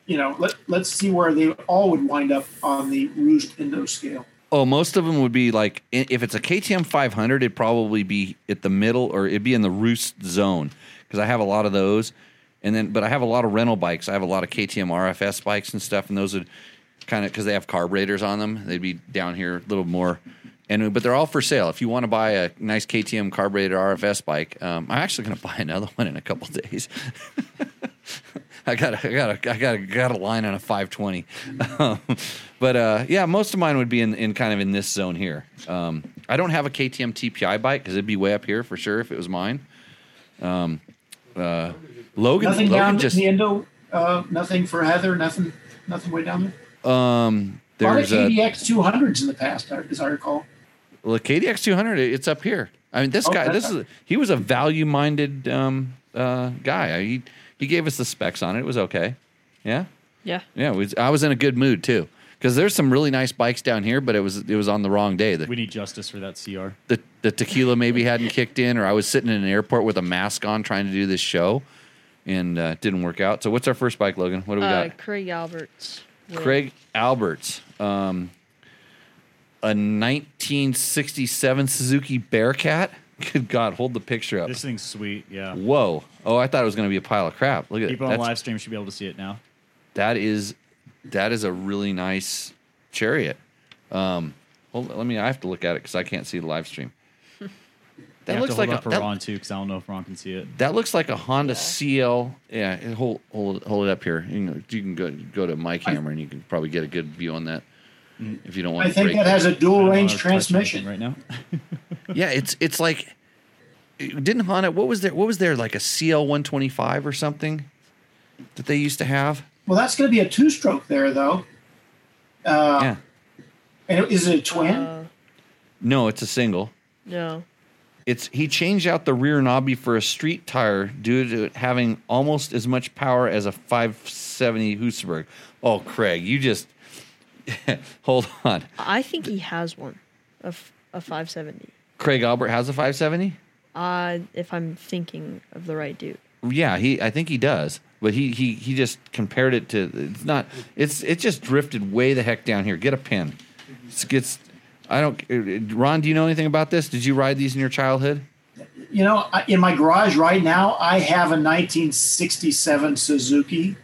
you know, let let's see where they all would wind up on the Roost Endo scale. Oh, most of them would be like if it's a KTM 500, it'd probably be at the middle or it'd be in the roost zone because I have a lot of those. And then, but I have a lot of rental bikes. I have a lot of KTM RFS bikes and stuff, and those would kind of because they have carburetors on them. They'd be down here a little more. And but they're all for sale. If you want to buy a nice KTM carbureted RFS bike, um, I'm actually going to buy another one in a couple days. I got a, I got a, I got a, got a line on a 520. Um, but uh, yeah, most of mine would be in, in kind of in this zone here. Um, I don't have a KTM TPI bike because it'd be way up here for sure if it was mine. Um, uh, Logan, Nothing Logan down just the Endo. Uh, nothing for Heather. Nothing. Nothing way down there. um, A lot of there's a KDX 200s in the past, as I recall. well, the KDX 200. It's up here. I mean, this Oh, guy, this is he was a value minded um, uh, guy. He he gave us the specs on it. It was okay. Yeah. Yeah. Yeah, it was, I was in a good mood too because there's some really nice bikes down here, but it was it was on the wrong day. The We need justice for that CR. the, the tequila maybe hadn't kicked in, or I was sitting in an airport with a mask on trying to do this show, and uh, didn't work out. So what's our first bike, Logan? What do we Uh, got? Craig Alberts. Craig Alberts, um, a 1967 Suzuki Bearcat. Good God, hold the picture up. This thing's sweet. Yeah. Whoa! Oh, I thought it was going to be a pile of crap. Look at People it. on That's- live stream should be able to see it now. that is that is a really nice chariot. Um, hold, let me. I have to look at it because I can't see the live stream. You That have looks to like hold a up for that, Ron too, because I don't know if Ron can see it. that looks like a Honda CL. Yeah, hold hold it- hold it up here. You, know, you can go go to my camera and you can probably get a good view on that. If you don't want I to think break that has a dual range how to touch anything transmission. right now. yeah, it's it's like didn't Honda what was there what was there like a CL one twenty five or something that they used to have? Well, that's going to be a two-stroke there, though. Uh, yeah, And is it a twin? Uh, no, it's a single. no. It's he changed out the rear knobby for a street tire due to it having almost as much power as a 570 Husaberg. Oh, Craig, you just hold on. I think he has one. A, a 570. Craig Albert has a 570. Uh, if I'm thinking of the right dude. Yeah, he I think he does, but he he he just compared it to it's not it's it just drifted way the heck down here. Get a pin. It's gets I don't uh, Ron, do you know anything about this? Did you ride these in your childhood? You know, in my garage right now, I have a 1967 Suzuki.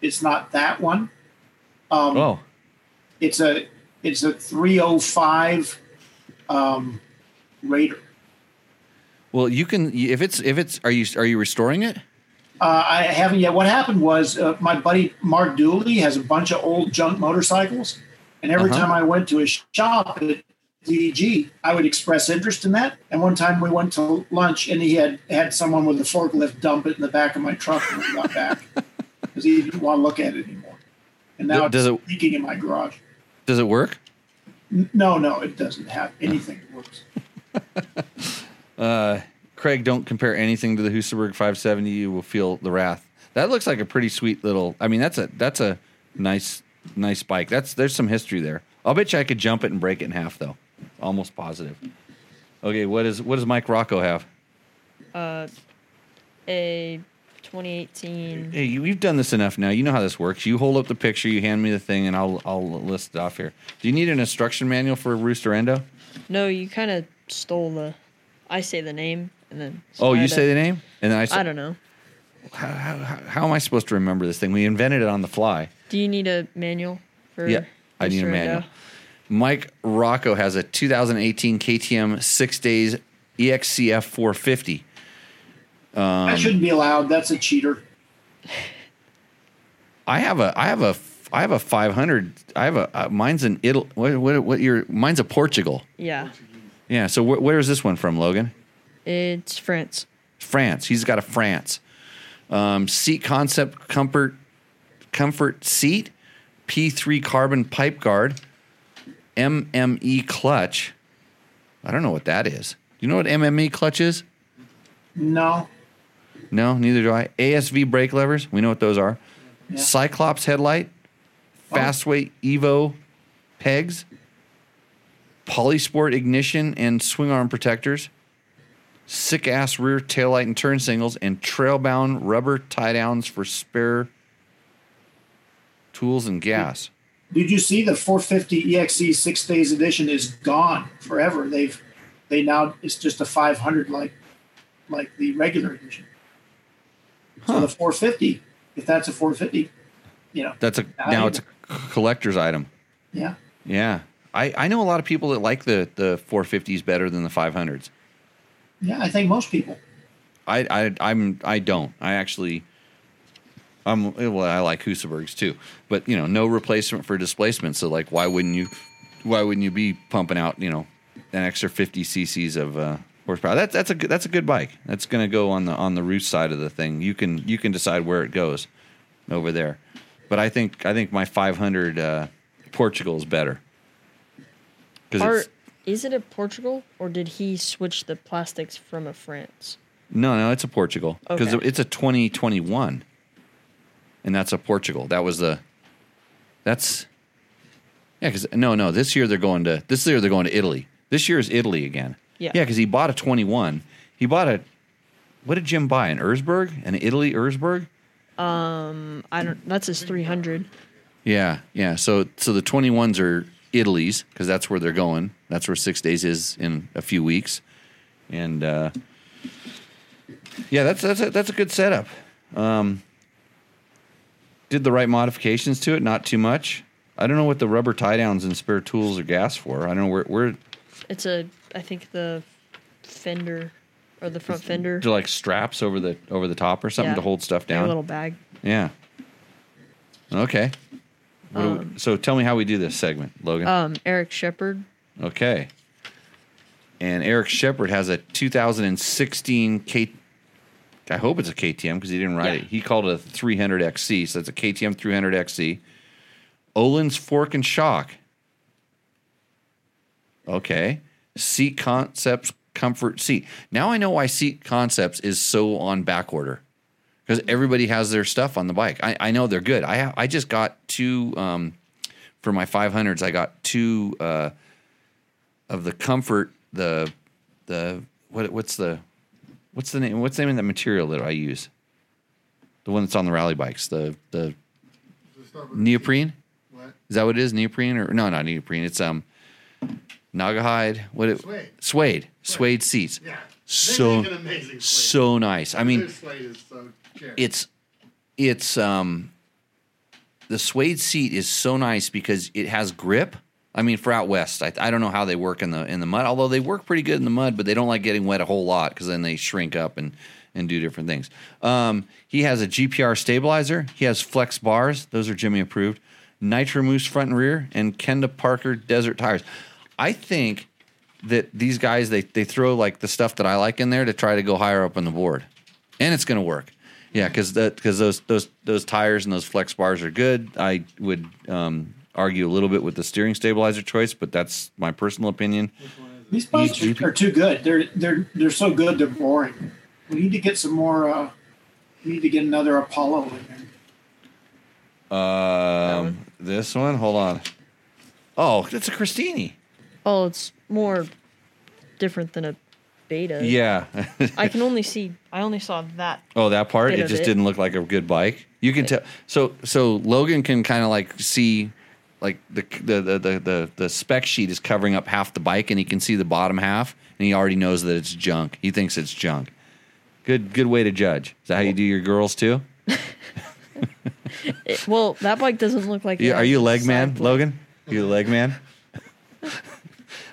It's not that one. Um, Oh, It's a it's a 305 um, Raider. well, you can if it's if it's are you are you restoring it? Uh, I haven't yet. What happened was uh, my buddy Mark Dooley has a bunch of old junk motorcycles, and every Uh-huh. time I went to his shop at DG, I would express interest in that. And one time we went to lunch, and he had had someone with a forklift dump it in the back of my truck when we got back because he didn't want to look at it anymore. And now Does it's it- leaking in my garage. Does it work? No, no, it doesn't have anything that works. Uh, Craig, don't compare anything to the Husaberg 570. You will feel the wrath. That looks like a pretty sweet little. I mean, that's a that's a nice nice bike. That's there's some history there. I'll bet you I could jump it and break it in half though. Almost positive. Okay, what is what does Mike Rocco have? Uh, a 2018. Hey, you, you've done this enough now. You know how this works. You hold up the picture, you hand me the thing, and I'll I'll list it off here. Do you need an instruction manual for Rooster Endo? No, you kind of stole the. I say the name and then. Oh, you say the name, and then I say, I don't know. how, how, how am I supposed to remember this thing? We invented it on the fly. Do you need a manual for? Yeah, I need a manual. Endo? Mike Rocco has a 2018 KTM six days EXCF 450. Um, that shouldn't be allowed. That's a cheater. I have a I have a I have a 500. I have a uh, mine's an Italy. What, what what your mine's a Portugal. Yeah, Yeah. So wh- where is this one from, Logan? it's France. France. He's got a France. Um, seat concept comfort comfort seat, P3 carbon pipe guard, MME clutch. I don't know what that is. Do you know what MME clutch is? No. No, neither do I. ASV brake levers. We know what those are. Yeah. Cyclops headlight, oh. Fastway Evo pegs, Polisport ignition and swing arm protectors, sick ass rear taillight and turn signals, and trail bound rubber tie downs for spare tools and gas. Did you see the 450 EXC six days edition is gone forever? They've they now it's just a 500 like like the regular edition. So the 450, if that's a 450, you know, That's a now it's a collector's item. yeah, Yeah. I, I know a lot of people that like the, the 450s better than the 500s. yeah. I think most people. I, I I'm I don't. I actually I'm well I like Husabergs too. But you know, no replacement for displacement. So like why wouldn't you why wouldn't you be pumping out, you know, an extra 50 cc's of uh horsepower. That, that's a good, that's a good bike. That's going to go on the on the roof side of the thing. You can you can decide where it goes over there. But I think I think my 500 uh, Portugal is better. Is it a Portugal or did he switch the plastics from a France? No, no, it's a Portugal because Okay. it's a 2021, and that's a Portugal. That was the, that's, yeah. Because no, no, this year they're going to this year they're going to Italy. This year is Italy again. Yeah. yeah. Because he bought a 21. He bought a, what did Jim buy? An Erzberg, an Italy Erzberg. Um, I don't. That's his three hundred. Yeah, yeah. So so the 21s are Italy's because that's where they're going. That's where six days is in a few weeks, and uh, yeah, that's that's a, that's a good setup. Um, did the right modifications to it, not too much. I don't know what the rubber tie downs and spare tools or gas for. I don't know where where It's a. I think the fender or the front fender. do like straps over the over the top or something Yeah. to hold stuff down. A little bag. Yeah. Okay. Do we- so tell me how we do this segment, Logan. Um, Eric Shepard. Okay. And Eric Shepard has a 2016 K. I hope it's a KTM because he didn't write Yeah. it. He called it a 300 XC, so it's a KTM 300 XC. Öhlins Fork and Shock. Okay. Seat Concepts Comfort Seat. Now I know why Seat Concepts is so on back order because everybody has their stuff on the bike. I, I know they're good. I I just got two um, for my 500s. I got two uh, of the Comfort the the what what's the what's the name what's the name of that material that I use? The one that's on the rally bikes. The the Does it start with a neoprene. What? Is that what it is? Neoprene or no? Not neoprene. It's um Naugahyde. What it, Suede. Suede. Suede seats. Yeah. So make an amazing suede. so nice. I mean, Their suede is so it's it's um the suede seat is so nice because it has grip. I mean, for out west, I, I don't know how they work in the in the mud. Although they work pretty good in the mud, but they don't like getting wet a whole lot because then they shrink up and and do different things. Um, he has a GPR stabilizer. He has flex bars; those are Jimmy approved. Nitro Mousse front and rear, and Kenda Parker desert tires. I think that these guys they they throw like the stuff that I like in there to try to go higher up on the board, and it's going to work. Yeah, because because those those those tires and those flex bars are good. I would um, argue a little bit with the steering stabilizer choice, but that's my personal opinion. These bikes are, are too good. They're they're they're so good. They're boring. We need to get some more. Uh, we need to get another Apollo in there. Um, this one, hold on. Oh, it's a Christini. Oh, it's more different than a beta. Yeah. I can only see. I only saw that. oh, that part Bit it just it. didn't look like a good bike. You can tell. So so Logan can kind of like see. Like the, the the the the spec sheet is covering up half the bike, and he can see the bottom half, and he already knows that it's junk. He thinks it's junk. Good good way to judge. Is that how you do your girls too? It- well, that bike doesn't look like. it Yeah, are you a leg side man, plate. Logan? You a leg man?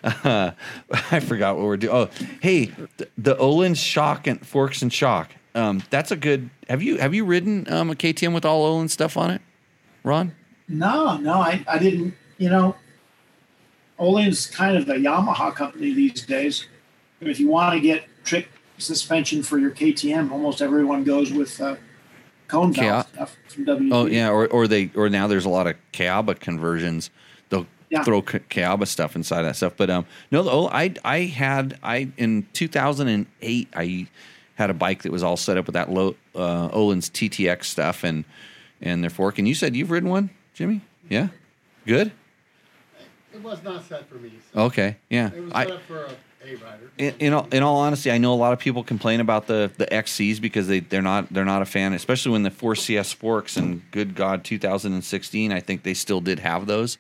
Uh, I forgot what we're doing. Oh, hey, the, the Olin shock and forks and shock. Um, that's a good. Have you have you ridden um, a KTM with all Olin stuff on it, Ron? No, no, I, I didn't. You know, Öhlins kind of a Yamaha company these days. If you want to get trick suspension for your KTM, almost everyone goes with uh, cone valve stuff from WP. Oh yeah, or or they or now there's a lot of Kayaba conversions. They'll Yeah. throw K- Kayaba stuff inside that stuff. But um, no, oh, I I had I in 2008 I had a bike that was all set up with that low uh, Öhlins TTX stuff and and their fork. And you said you've ridden one, Jimmy? Yeah, good. It was not set for me. So Okay, yeah. It was I, set up for a A rider. in, in all in all honesty, I know a lot of people complain about the the XCs because they they're not they're not a fan, especially when the 4CS forks and good God, 2016, I think they still did have those.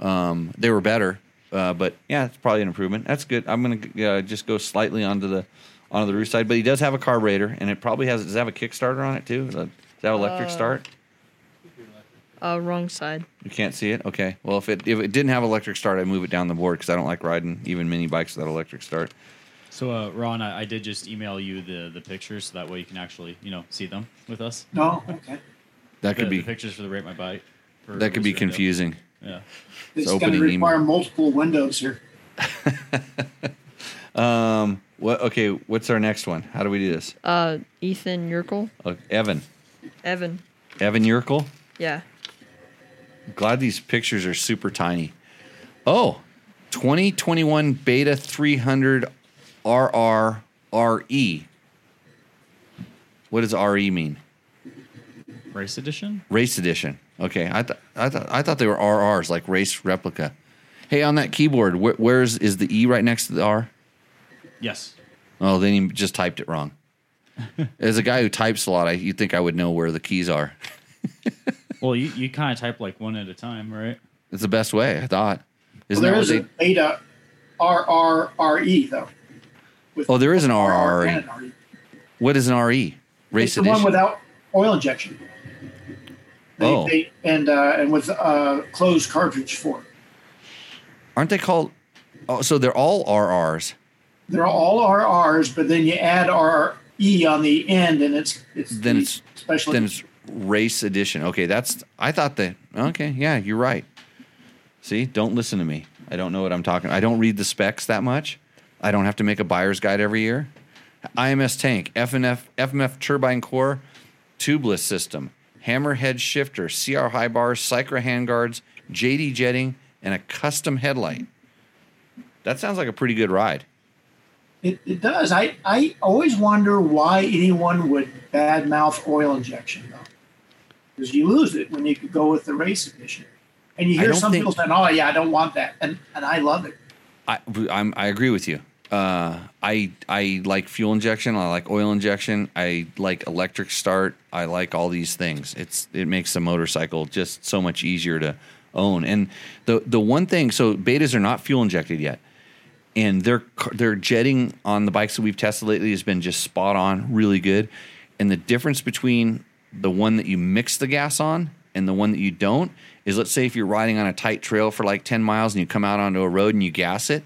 Um, they were better, uh, but yeah, it's probably an improvement. That's good. I'm gonna uh, just go slightly onto the onto the roof side, but he does have a carburetor, and it probably has does it have a Kickstarter on it too? Does that have electric Uh, start? Uh, wrong side. You can't see it. Okay. Well, if it if it didn't have electric start, I'd move it down the board because I don't like riding even mini bikes without electric start. So, uh, Ron, I, I did just email you the, the pictures so that way you can actually, you know, see them with us. No, okay. That The, could be the pictures for the rate my bike. that could be release window. confusing. Yeah. It's It's going to opening email. require multiple windows here. Um. What? Okay. What's our next one? How do we do this? Uh, Ethan Yerkel. Uh, Evan. Evan. Evan Yerkel. Yeah. Glad these pictures are super tiny. Oh, 2021 Beta 300 RR RE. What does RE mean? Race edition? Race edition. Okay, I thought I thought I thought they were RRs like race replica. Hey, on that keyboard, wh- where's is the E right next to the R? Yes. Oh, then he just typed it wrong. As a guy who types a lot, I you'd think I would know where the keys are. Well, you, you kind of type like one at a time, right? It's the best way, I thought. Isn't there that is what a beta RRRE though. Oh, there is an RRE. RRE. What is an RE? Race It's the edition. one without oil injection. They, Oh. they, and uh, and with uh, closed cartridge for. Aren't they called? Oh, so they're all RRs. They're all RRs, but then you add RE on the end, and it's it's Then the it's special. then it's race edition. Okay, that's. I thought that. Okay, yeah, you're right. See, don't listen to me. I don't know what I'm talking. I don't read the specs that much. I don't have to make a buyer's guide every year. IMS tank, FNF, FMF turbine core, tubeless system, hammerhead shifter, CR high bars, Cycra handguards, JD jetting, and a custom headlight. That sounds like a pretty good ride. It, it does. I, I always wonder why anyone would badmouth oil injection. Because you lose it when you go with the race edition. And you hear some think- people saying, oh, yeah, I don't want that. And, and I love it. I I'm, I agree with you. Uh, I I like fuel injection. I like oil injection. I like electric start. I like all these things. It's it makes the motorcycle just so much easier to own. And the the one thing, so betas are not fuel injected yet, and their their jetting on the bikes that we've tested lately has been just spot on, really good. And the difference between the one that you mix the gas on and the one that you don't is let's say if you're riding on a tight trail for like 10 miles and you come out onto a road and you gas it,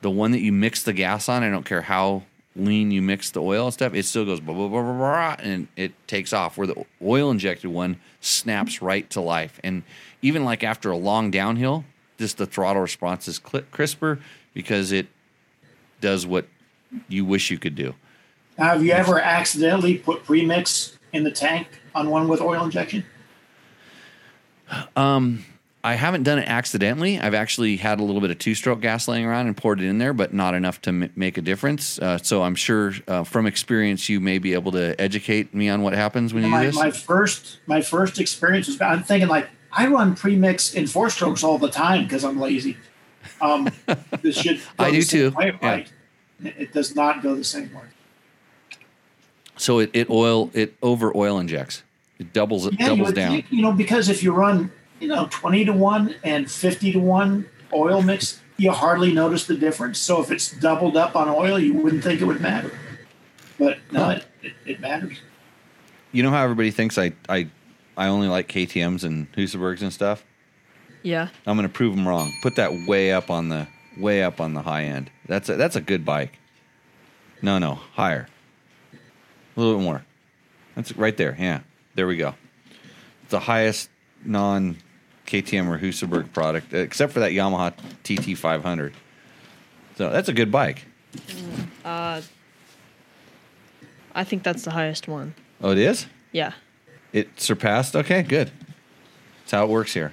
the one that you mix the gas on, I don't care how lean you mix the oil and stuff, it still goes blah, blah, blah, blah, blah, and it takes off. Where the oil injected one snaps right to life. And even like after a long downhill, just the throttle response is crisper because it does what you wish you could do. Have you ever accidentally put premix in the tank on one with oil injection? I haven't done it accidentally. I've actually had a little bit of two stroke gas laying around and poured it in there, but not enough to m- make a difference. Uh, so I'm sure uh, from experience, you may be able to educate me on what happens when you do My, this. my first my first experience was I'm thinking like I run premix in four strokes all the time because I'm lazy. Um, this should I do too, way, right? It does not go the same way. So it, it oil it over oil injects. It doubles it Yeah, doubles would down. think, you know, because if you run, you know, 20 to 1 and 50 to 1 oil mix, you hardly notice the difference. So if it's doubled up on oil, you wouldn't think it would matter. But no, Huh. it, it, it matters. You know how everybody thinks I I I only like KTM's and Husabergs and stuff. Yeah. I'm going to prove them wrong. Put that way up on the way up on the high end. That's a, that's a good bike. No, no, higher. A little bit more. That's right there. Yeah, there we go. The highest non KTM or Husaberg product, except for that Yamaha TT 500. So that's a good bike. Uh, I think that's the highest one. Oh, it is. Yeah. It surpassed. Okay, good. That's how it works here.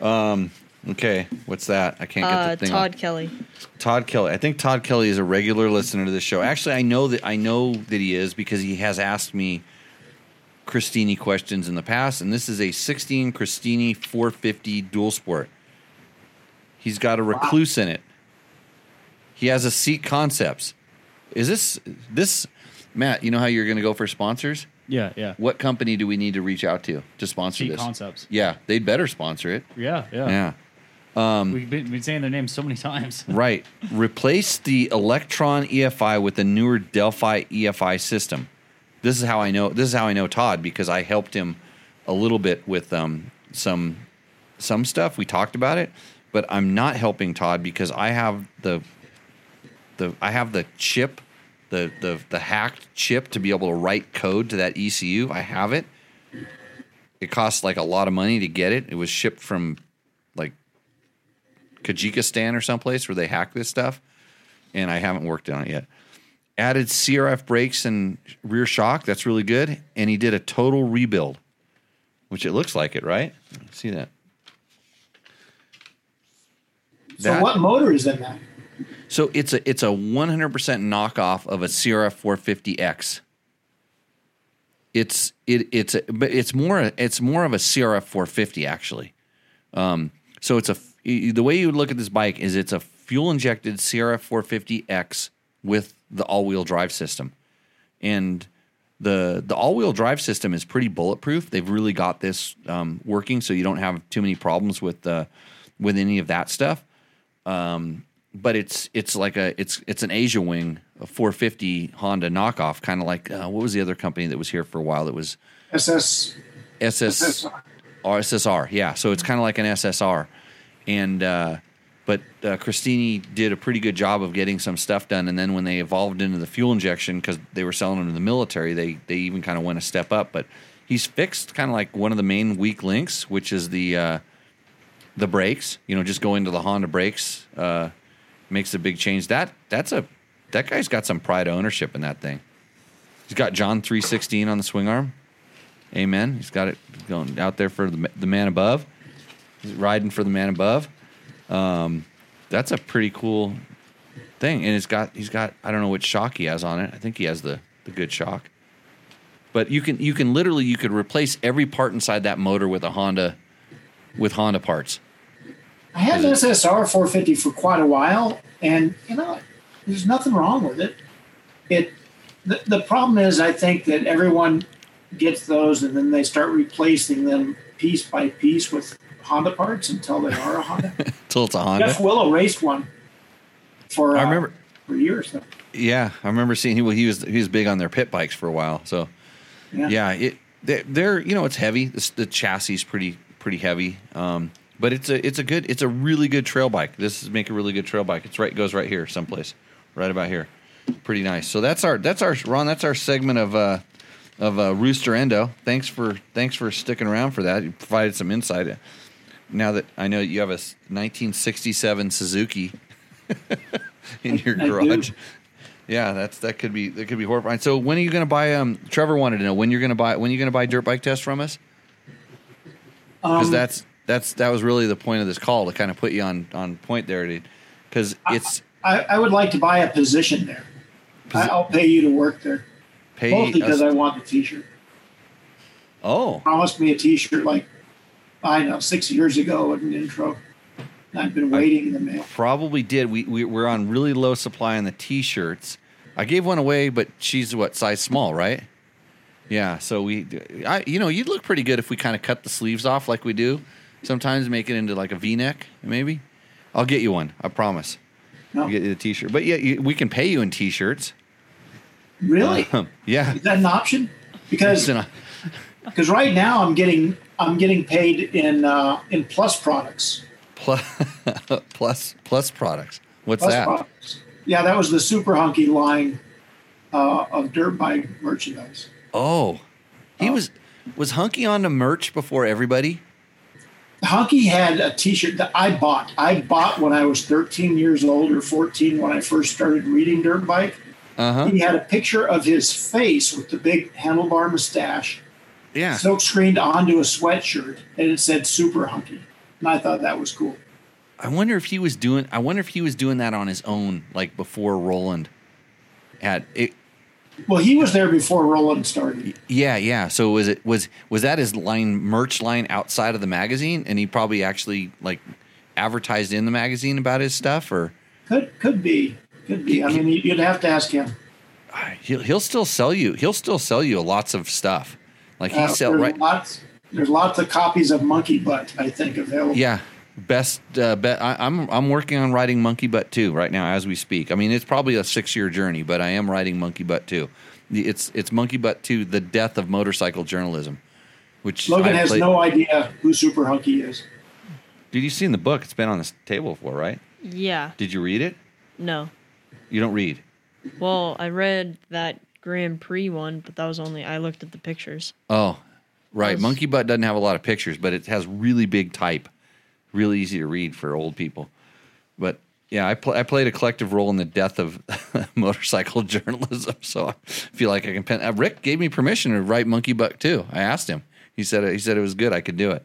Um, okay, what's that? I can't get Uh, the thing. Todd off. Kelly. Todd Kelly. I think Todd Kelly is a regular listener to this show. Actually, I know that I know that he is because he has asked me Christini questions in the past, and this is a 16 Christini 450 dual sport. He's got a Rekluse in it. He has a seat concepts. Is this this Matt? You know how you're going to go for sponsors? Yeah, yeah. What company do we need to reach out to to sponsor Seat this? Concepts. Yeah, they'd better sponsor it. Yeah, yeah. Yeah. We've been, been saying their names so many times. Right. Replace the Electron EFI with the newer Delphi EFI system. This is how I know. This is how I know Todd because I helped him a little bit with um, some some stuff. We talked about it, but I'm not helping Todd because I have the the I have the chip, the the the hacked chip to be able to write code to that ECU. I have it. It costs like a lot of money to get it. It was shipped from Kyrgyzstan or someplace where they hack this stuff, and I haven't worked on it yet. Added CRF brakes and rear shock. That's really good. And he did a total rebuild, which it looks like it, right? See that? So That- what motor is in that? So it's a it's a 100% knockoff of a CRF 450X. It's it it's a, but it's more it's more of a CRF 450 actually. Um, so it's a the way you would look at this bike is it's a fuel injected CRF 450X with the all wheel drive system, and the the all wheel drive system is pretty bulletproof. They've really got this um, working, so you don't have too many problems with uh, with any of that stuff but it's it's like a it's it's an Asia Wing, a 450 Honda knockoff, kind of like uh, what was the other company that was here for a while that was SS. SS or SSR, yeah. So it's kind of like an SSR, and uh, but uh, Christini did a pretty good job of getting some stuff done. And then when they evolved into the fuel injection because they were selling them to the military, they they even kind of went a step up. But he's fixed kind of like one of the main weak links, which is the uh, the brakes. You know, just going to the Honda brakes uh, makes a big change. That that's a that guy's got some pride of ownership in that thing. He's got John three sixteen on the swing arm. Amen. He's got it going out there for the, the man above. Riding for the man above. Um, that's a pretty cool thing, and it's got he's got I don't know which shock he has on it. I think he has the the good shock. But you can you can literally you could replace every part inside that motor with a Honda with Honda parts. I had an SSR 450 for quite a while, and you know, there's nothing wrong with it. It the, the problem is, I think that everyone gets those, and then they start replacing them piece by piece with Honda parts until they are a Honda. until it's a Honda. Jeff Willow raced one for I uh, remember- for years. Though. Yeah, I remember seeing he well, he was he was big on their pit bikes for a while. So Yeah. yeah, it they're, they're you know it's heavy. The, the chassis is pretty pretty heavy. Um, but it's a it's a good it's a really good trail bike. This is make a really good trail bike. It's right goes right here someplace, right about here. Pretty nice. So that's our that's our Ron. That's our segment of uh of uh, Rooster Endo. Thanks for thanks for sticking around for that. You provided some insight. Now that I know you have a 1967 Suzuki in your garage. Yeah, that's that could be that could be horrifying. So when are you going to buy? Um, Trevor wanted to know when you're going to buy when you're going to buy dirt bike test from us because Um, that's that's that was really the point of this call to kind of put you on on point there, because it's I, I would like to buy a position there. I, I'll pay you to work there, pay. both because us- I want the T-shirt. oh, Promised me a T-shirt like I know six years ago at an intro. I've been waiting in the mail. probably did. We, we we're on really low supply on the t-shirts. I gave one away, but she's what size small, right? Yeah. So we, I you know, you'd look pretty good if we kind of cut the sleeves off like we do. Sometimes make it into like a V-neck, maybe. I'll get you one. I promise. No, I'll get you the t-shirt. But yeah, you, we can pay you in t-shirts. really? Um, yeah. Is that an option? Because Listen, because right now I'm getting I'm getting paid in uh, in plus products. plus, plus plus products. What's Plus that? products. Yeah, that was the super hunky line uh, of dirt bike merchandise. Oh, he was was Hunky on the merch before everybody. Hunky had a T-shirt that I bought. I bought when I was 13 years old or 14 when I first started reading dirt bike. Uh huh. He had a picture of his face with the big handlebar mustache, Yeah. silk screened onto a sweatshirt, and it said "Super Hunky," and I thought that was cool. I wonder if he was doing. I wonder if he was doing that on his own, like before Roland had it. Well, he was there before Roland started. Yeah, yeah. So was it was was that his line merch line outside of the magazine, and he probably actually like advertised in the magazine about his stuff, or Could could be, could be. I mean, you'd have to ask him. he'll he'll still sell you. He'll still sell you lots of stuff. Like he Uh, sell right. lots. There's lots of copies of Monkey Butt, I think, available. Yeah, best. Uh, be, I, I'm I'm working on writing Monkey Butt too right now as we speak. I mean, it's probably a six year journey, but I am writing Monkey Butt too. It's it's Monkey Butt two, the death of motorcycle journalism. Which Logan I has played- no idea who Super Hunky is. Did you see in the book? It's been on this table before, right? Yeah. Did you read it? No. You don't read. Well, I read that Grand Prix one, but that was only I looked at the pictures. Oh, right. Yes. Monkey Butt doesn't have a lot of pictures, but it has really big type, really easy to read for old people. But yeah, I, pl- I played a collective role in the death of motorcycle journalism, so I feel like I can. Pen- uh, Rick gave me permission to write Monkey Butt too. I asked him. He said he said it was good. I could do it.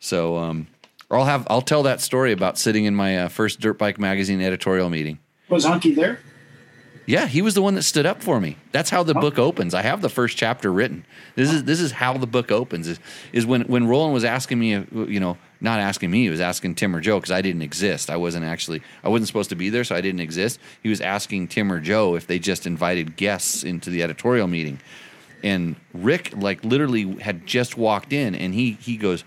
So um, I'll have I'll tell that story about sitting in my uh, first dirt bike magazine editorial meeting. Was Hunky there? Yeah, he was the one that stood up for me. That's how the book opens. I have the first chapter written. This is this is how the book opens. Is is when when Roland was asking me, you know, not asking me, he was asking Tim or Joe because I didn't exist. I wasn't actually I wasn't supposed to be there, so I didn't exist. He was asking Tim or Joe if they just invited guests into the editorial meeting, and Rick like literally had just walked in, and he he goes.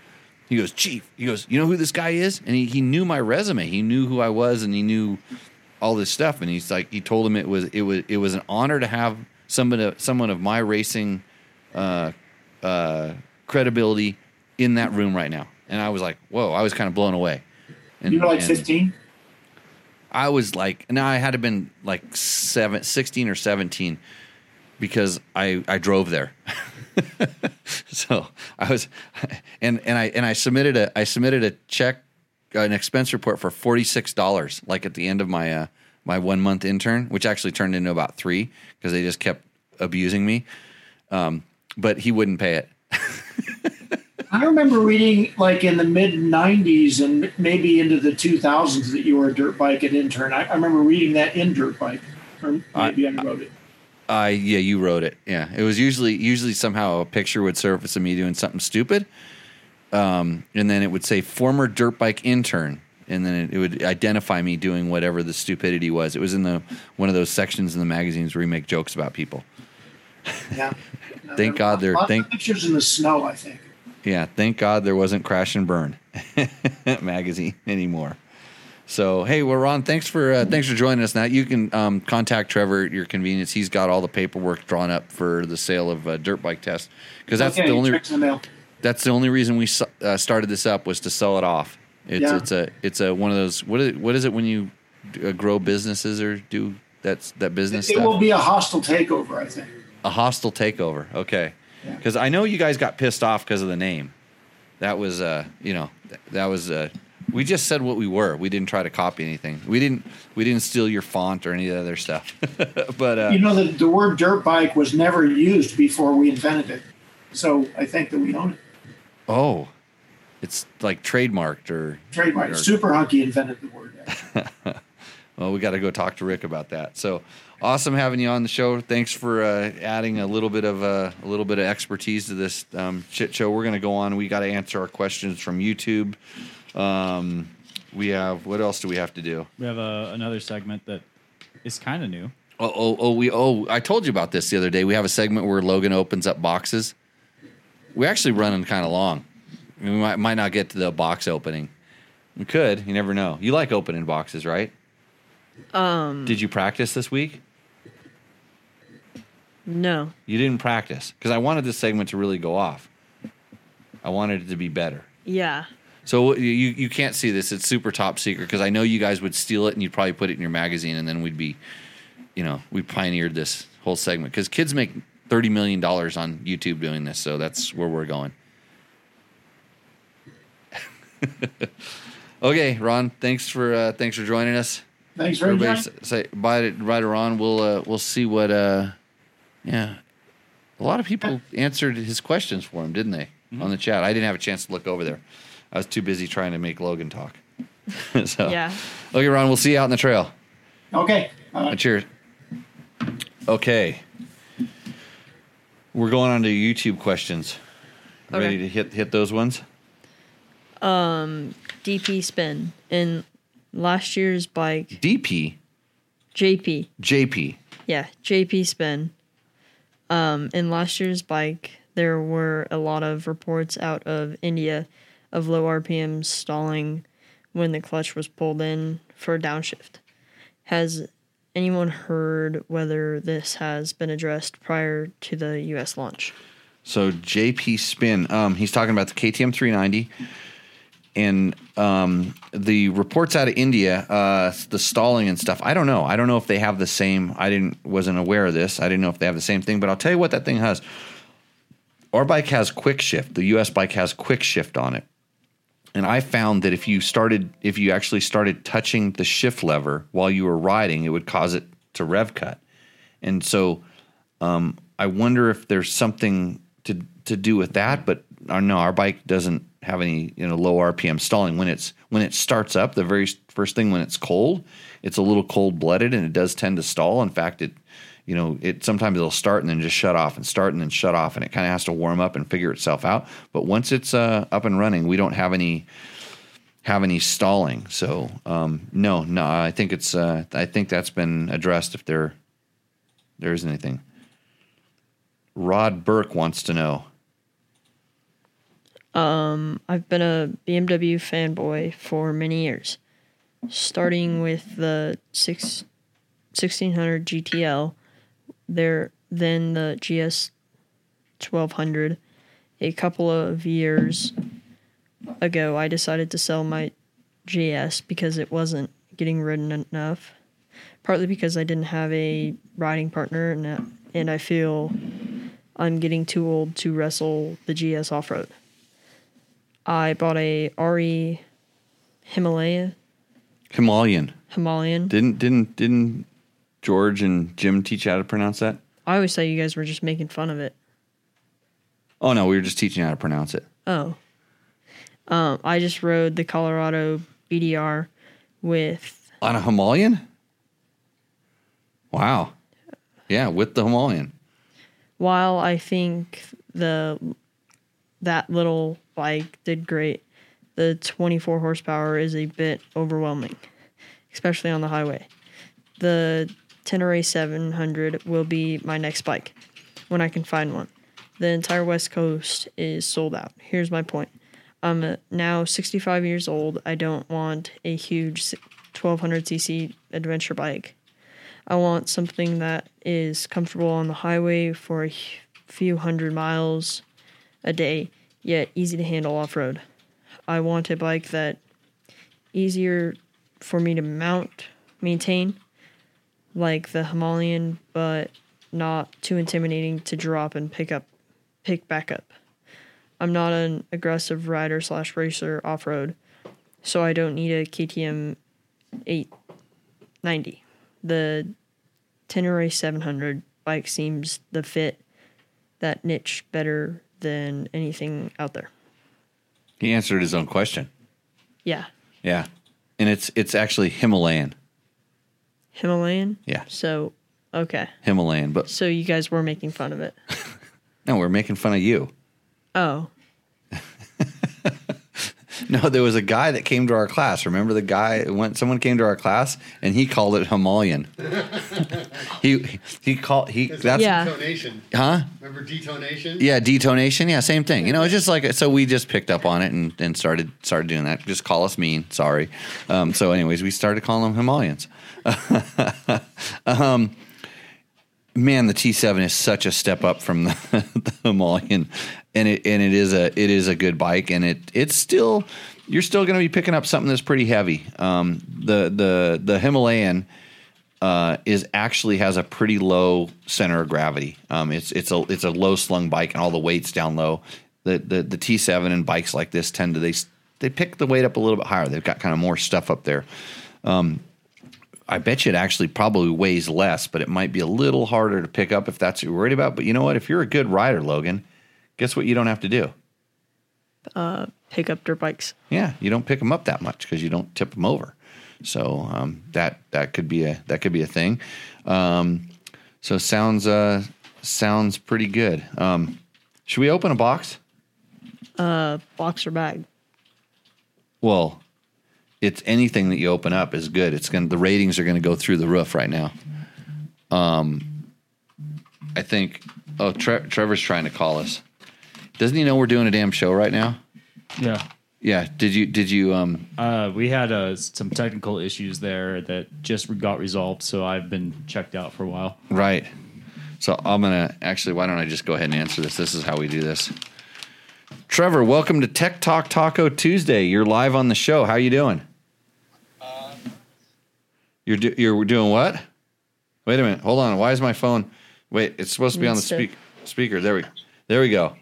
He goes, Chief. He goes, you know who this guy is? And he, he knew my resume. He knew who I was, and he knew all this stuff and he's like he told him it was it was it was an honor to have someone someone of my racing uh uh credibility in that room right now. And i was like whoa i was kind of blown away. And You were like 15. i was like now i had to been like seven, 16 or 17 because i i drove there. So i was and and i and i submitted a i submitted a check an expense report for forty six dollars, like at the end of my uh, my one month intern, which actually turned into about three because they just kept abusing me. Um, but he wouldn't pay it. I remember reading like in the mid 90s and maybe into the 2000s that you were a dirt bike and intern. I, I remember reading that in dirt bike, or maybe I, wrote it. I yeah, you wrote it. Yeah, it was usually usually somehow a picture would surface of me doing something stupid, um, and then it would say former dirt bike intern, and then it, it would identify me doing whatever the stupidity was. It was in the one of those sections in the magazines where we make jokes about people. Yeah. Thank God they're- thank- pictures in the snow. I think. Yeah, thank God there wasn't Crash and Burn magazine anymore. So hey, well, Ron, thanks for uh, thanks for joining us. Now you can um, contact Trevor at your convenience. He's got all the paperwork drawn up for the sale of uh, dirt bike test because that's okay, the only checks in the mail. that's the only reason we uh, started this up was to sell it off. It's Yeah. it's a it's a one of those what is what is it when you uh, grow businesses or do that's that business It stuff? will be a hostile takeover. I think. A hostile takeover. Okay. Yeah. Because I know you guys got pissed off because of the name. That was, uh, you know, that was. Uh, we just said what we were. We didn't try to copy anything. We didn't. We didn't steal your font or any of the other stuff. but uh, You know, the, the word dirt bike was never used before we invented it. So I think that we own it. Oh, it's like trademarked or Trademark. or- Super Hunky invented the word. Well, we got to go talk to Rick about that. So awesome having you on the show. Thanks for uh, adding a little bit of uh, a little bit of expertise to this um, shit show. We're going to go on. We got to answer our questions from YouTube. Um, we have what else do we have to do? We have a, another segment that is kind of new. Oh, oh, oh, we oh, I told you about this the other day. We have a segment where Logan opens up boxes. We're actually running kind of long. We might might not get to the box opening. We could. You never know. You like opening boxes, right? Um, Did you practice this week? no. You didn't practice because I wanted this segment to really go off. I wanted it to be better. Yeah. So you you can't see this; it's super top secret because I know you guys would steal it and you'd probably put it in your magazine, and then we'd be, you know, we pioneered this whole segment because kids make thirty million dollars on YouTube doing this, so that's where we're going. okay, Ron. Thanks for uh, thanks for joining us. Thanks for Everybody much. say bye to bye to Ron. We'll uh, we'll see what. Uh, yeah, a lot of people answered his questions for him, didn't they? On the chat, I didn't have a chance to look over there. I was too busy trying to make Logan talk. so Yeah. Okay, Ron. We'll see you out in the trail. Okay. Uh, cheers. Okay. We're going on to YouTube questions. Okay. Ready to hit hit those ones? DP spin in last year's bike DP, JP. JP. Yeah, JP spin. Um, in last year's bike, there were a lot of reports out of India of low RPM stalling when the clutch was pulled in for a downshift. Has anyone heard whether this has been addressed prior to the US launch? So JP Spin, um, he's talking about the KTM 390, and um, the reports out of India, uh, the stalling and stuff. I don't know. I don't know if they have the same. I didn't wasn't aware of this. I didn't know if they have the same thing. But I'll tell you what that thing has. Our bike has quick shift. The US bike has quick shift on it. And I found that if you started, if you actually started touching the shift lever while you were riding, it would cause it to rev cut. And so um, I wonder if there's something to to do with that. But uh, no, our bike doesn't have any you know low RPM stalling when it's when it starts up. The very first thing when it's cold, it's a little cold blooded and it does tend to stall. In fact, it you know it sometimes it'll start and then just shut off and start and then shut off and it kind of has to warm up and figure itself out. But once it's uh, up and running, we don't have any have any stalling. So um, no, no, I think it's uh, I think that's been addressed if there there is anything. Rod Burke wants to know. I've been a BMW fanboy for many years, starting with the six, 1600 GTL, there then the GS 1200. A couple of years ago, I decided to sell my GS because it wasn't getting ridden enough. Partly because I didn't have a riding partner, and, and I feel I'm getting too old to wrestle the GS off road. I bought a RE Himalaya Himalayan. Himalayan. Didn't didn't didn't George and Jim teach you how to pronounce that? I always thought you guys were just making fun of it. Oh no, we were just teaching you how to pronounce it. Oh. Um, I just rode the Colorado BDR with On a Himalayan? Wow. Yeah, with the Himalayan. while I think the that little bike did great, the 24 horsepower is a bit overwhelming, especially on the highway. The Tenere 700 will be my next bike when I can find one. The entire West Coast is sold out. Here's my point. I'm uh, now 65 years old. I don't want a huge 1200cc adventure bike. I want something that is comfortable on the highway for a few hundred miles a day, yet easy to handle off road. I want a bike that easier for me to mount, maintain, like the Himalayan, but not too intimidating to drop and pick up, pick back up. I'm not an aggressive rider slash racer off road, so I don't need a KTM 890. The Tenere 700 bike seems the fit that niche better than anything out there. He answered his own question. Yeah, Yeah. And it's it's actually Himalayan. Himalayan. Yeah. So, okay. Himalayan. But So you guys were making fun of it. no, we're making fun of you. Oh, No, there was a guy that came to our class. Remember the guy when someone came to our class and he called it Himalayan. he he called he that's Yeah. Detonation. huh? Remember detonation? Yeah, detonation. Yeah, same thing. You know, it's just like so we just picked up on it and, and started started doing that. Just call us mean. Sorry. Um, so, anyways, we started calling them Himalayans. um, man, the T7 is such a step up from the, the Himalayan, and it and it is a it is a good bike, and it it's still you're still going to be picking up something that's pretty heavy. Um, the the the Himalayan uh, is actually has a pretty low center of gravity. Um, it's it's a it's a low slung bike, and all the weight's down low. The the the T7 and bikes like this tend to they they pick the weight up a little bit higher. They've got kind of more stuff up there. Um, I bet you it actually probably weighs less, but it might be a little harder to pick up if that's what you're worried about. But you know what? If you're a good rider, Logan, guess what? You don't have to do. Pick up dirt bikes. Yeah, you don't pick them up that much because you don't tip them over. So um, that that could be a that could be a thing. Um, so sounds uh, sounds pretty good. Um, should we open a box? Box or bag. Well, it's anything that you open up is good. It's going the ratings are going to go through the roof right now. Um, I think. Oh, Tre- Trevor's trying to call us. Doesn't he know we're doing a damn show right now? Yeah. Yeah. Did you? Did you? Um. Uh, we had uh, some technical issues there that just got resolved, so I've been checked out for a while. Right. So I'm gonna actually. Why don't I just go ahead and answer this? This is how we do this. Trevor, welcome to Tech Talk Taco Tuesday. You're live on the show. How you doing? You're do, you're doing what? Wait a minute. Hold on. Why is my phone? Wait, it's supposed to be on the speak, speaker. There we there we go.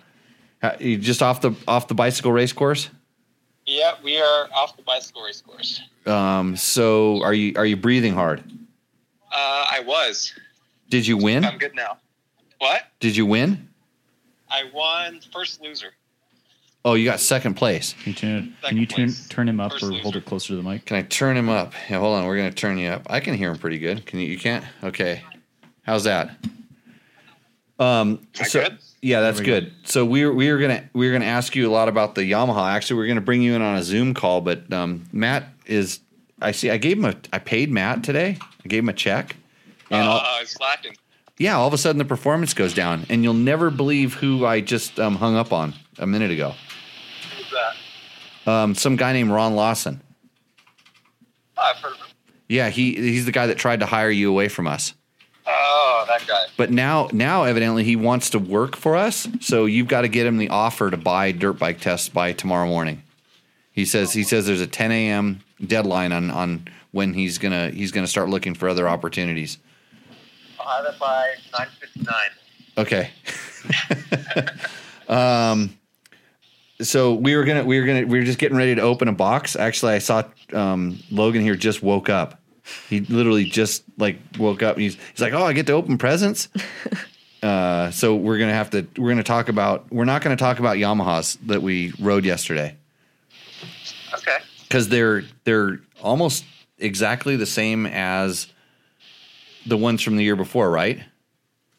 Ha- You just off the off the bicycle race course. Yeah, we are off the bicycle race course. Um. So are you are you breathing hard? Uh, I was. Did you win? I'm good now. What? Did you win? I won first loser. Oh, you got second place. Can you turn, can you turn, turn him up First or hold loser. it closer to the mic? Can I turn him up? Yeah, hold on. We're gonna turn you up. I can hear him pretty good. Can you? You can't? Okay. How's that? Um. I so- good? Yeah, that's There we go. good. So we were we were gonna we were gonna ask you a lot about the Yamaha. Actually, we are gonna bring you in on a Zoom call, but um, Matt is. I see. I gave him a. I paid Matt today. I gave him a check, and all, uh, I was slacking. yeah, all of a sudden the performance goes down, and you'll never believe who I just um, hung up on a minute ago. Um, some guy named Ron Lawson. Oh, I've heard of him. Yeah, he he's the guy that tried to hire you away from us. Oh, that guy. But now, now evidently he wants to work for us. So you've got to get him the offer to buy dirt bike tests by tomorrow morning. He says he says there's a 10 a.m. deadline on on when he's gonna he's gonna start looking for other opportunities. I'll have it by 9:59. Okay. um, so we were gonna we were gonna we were just getting ready to open a box. Actually, I saw um, Logan here just woke up. He literally just like woke up. He's he's like, oh, I get to open presents. uh, so we're gonna have to we're gonna talk about we're not gonna talk about Yamahas that we rode yesterday Okay. because they're they're almost exactly the same as the ones from the year before, right?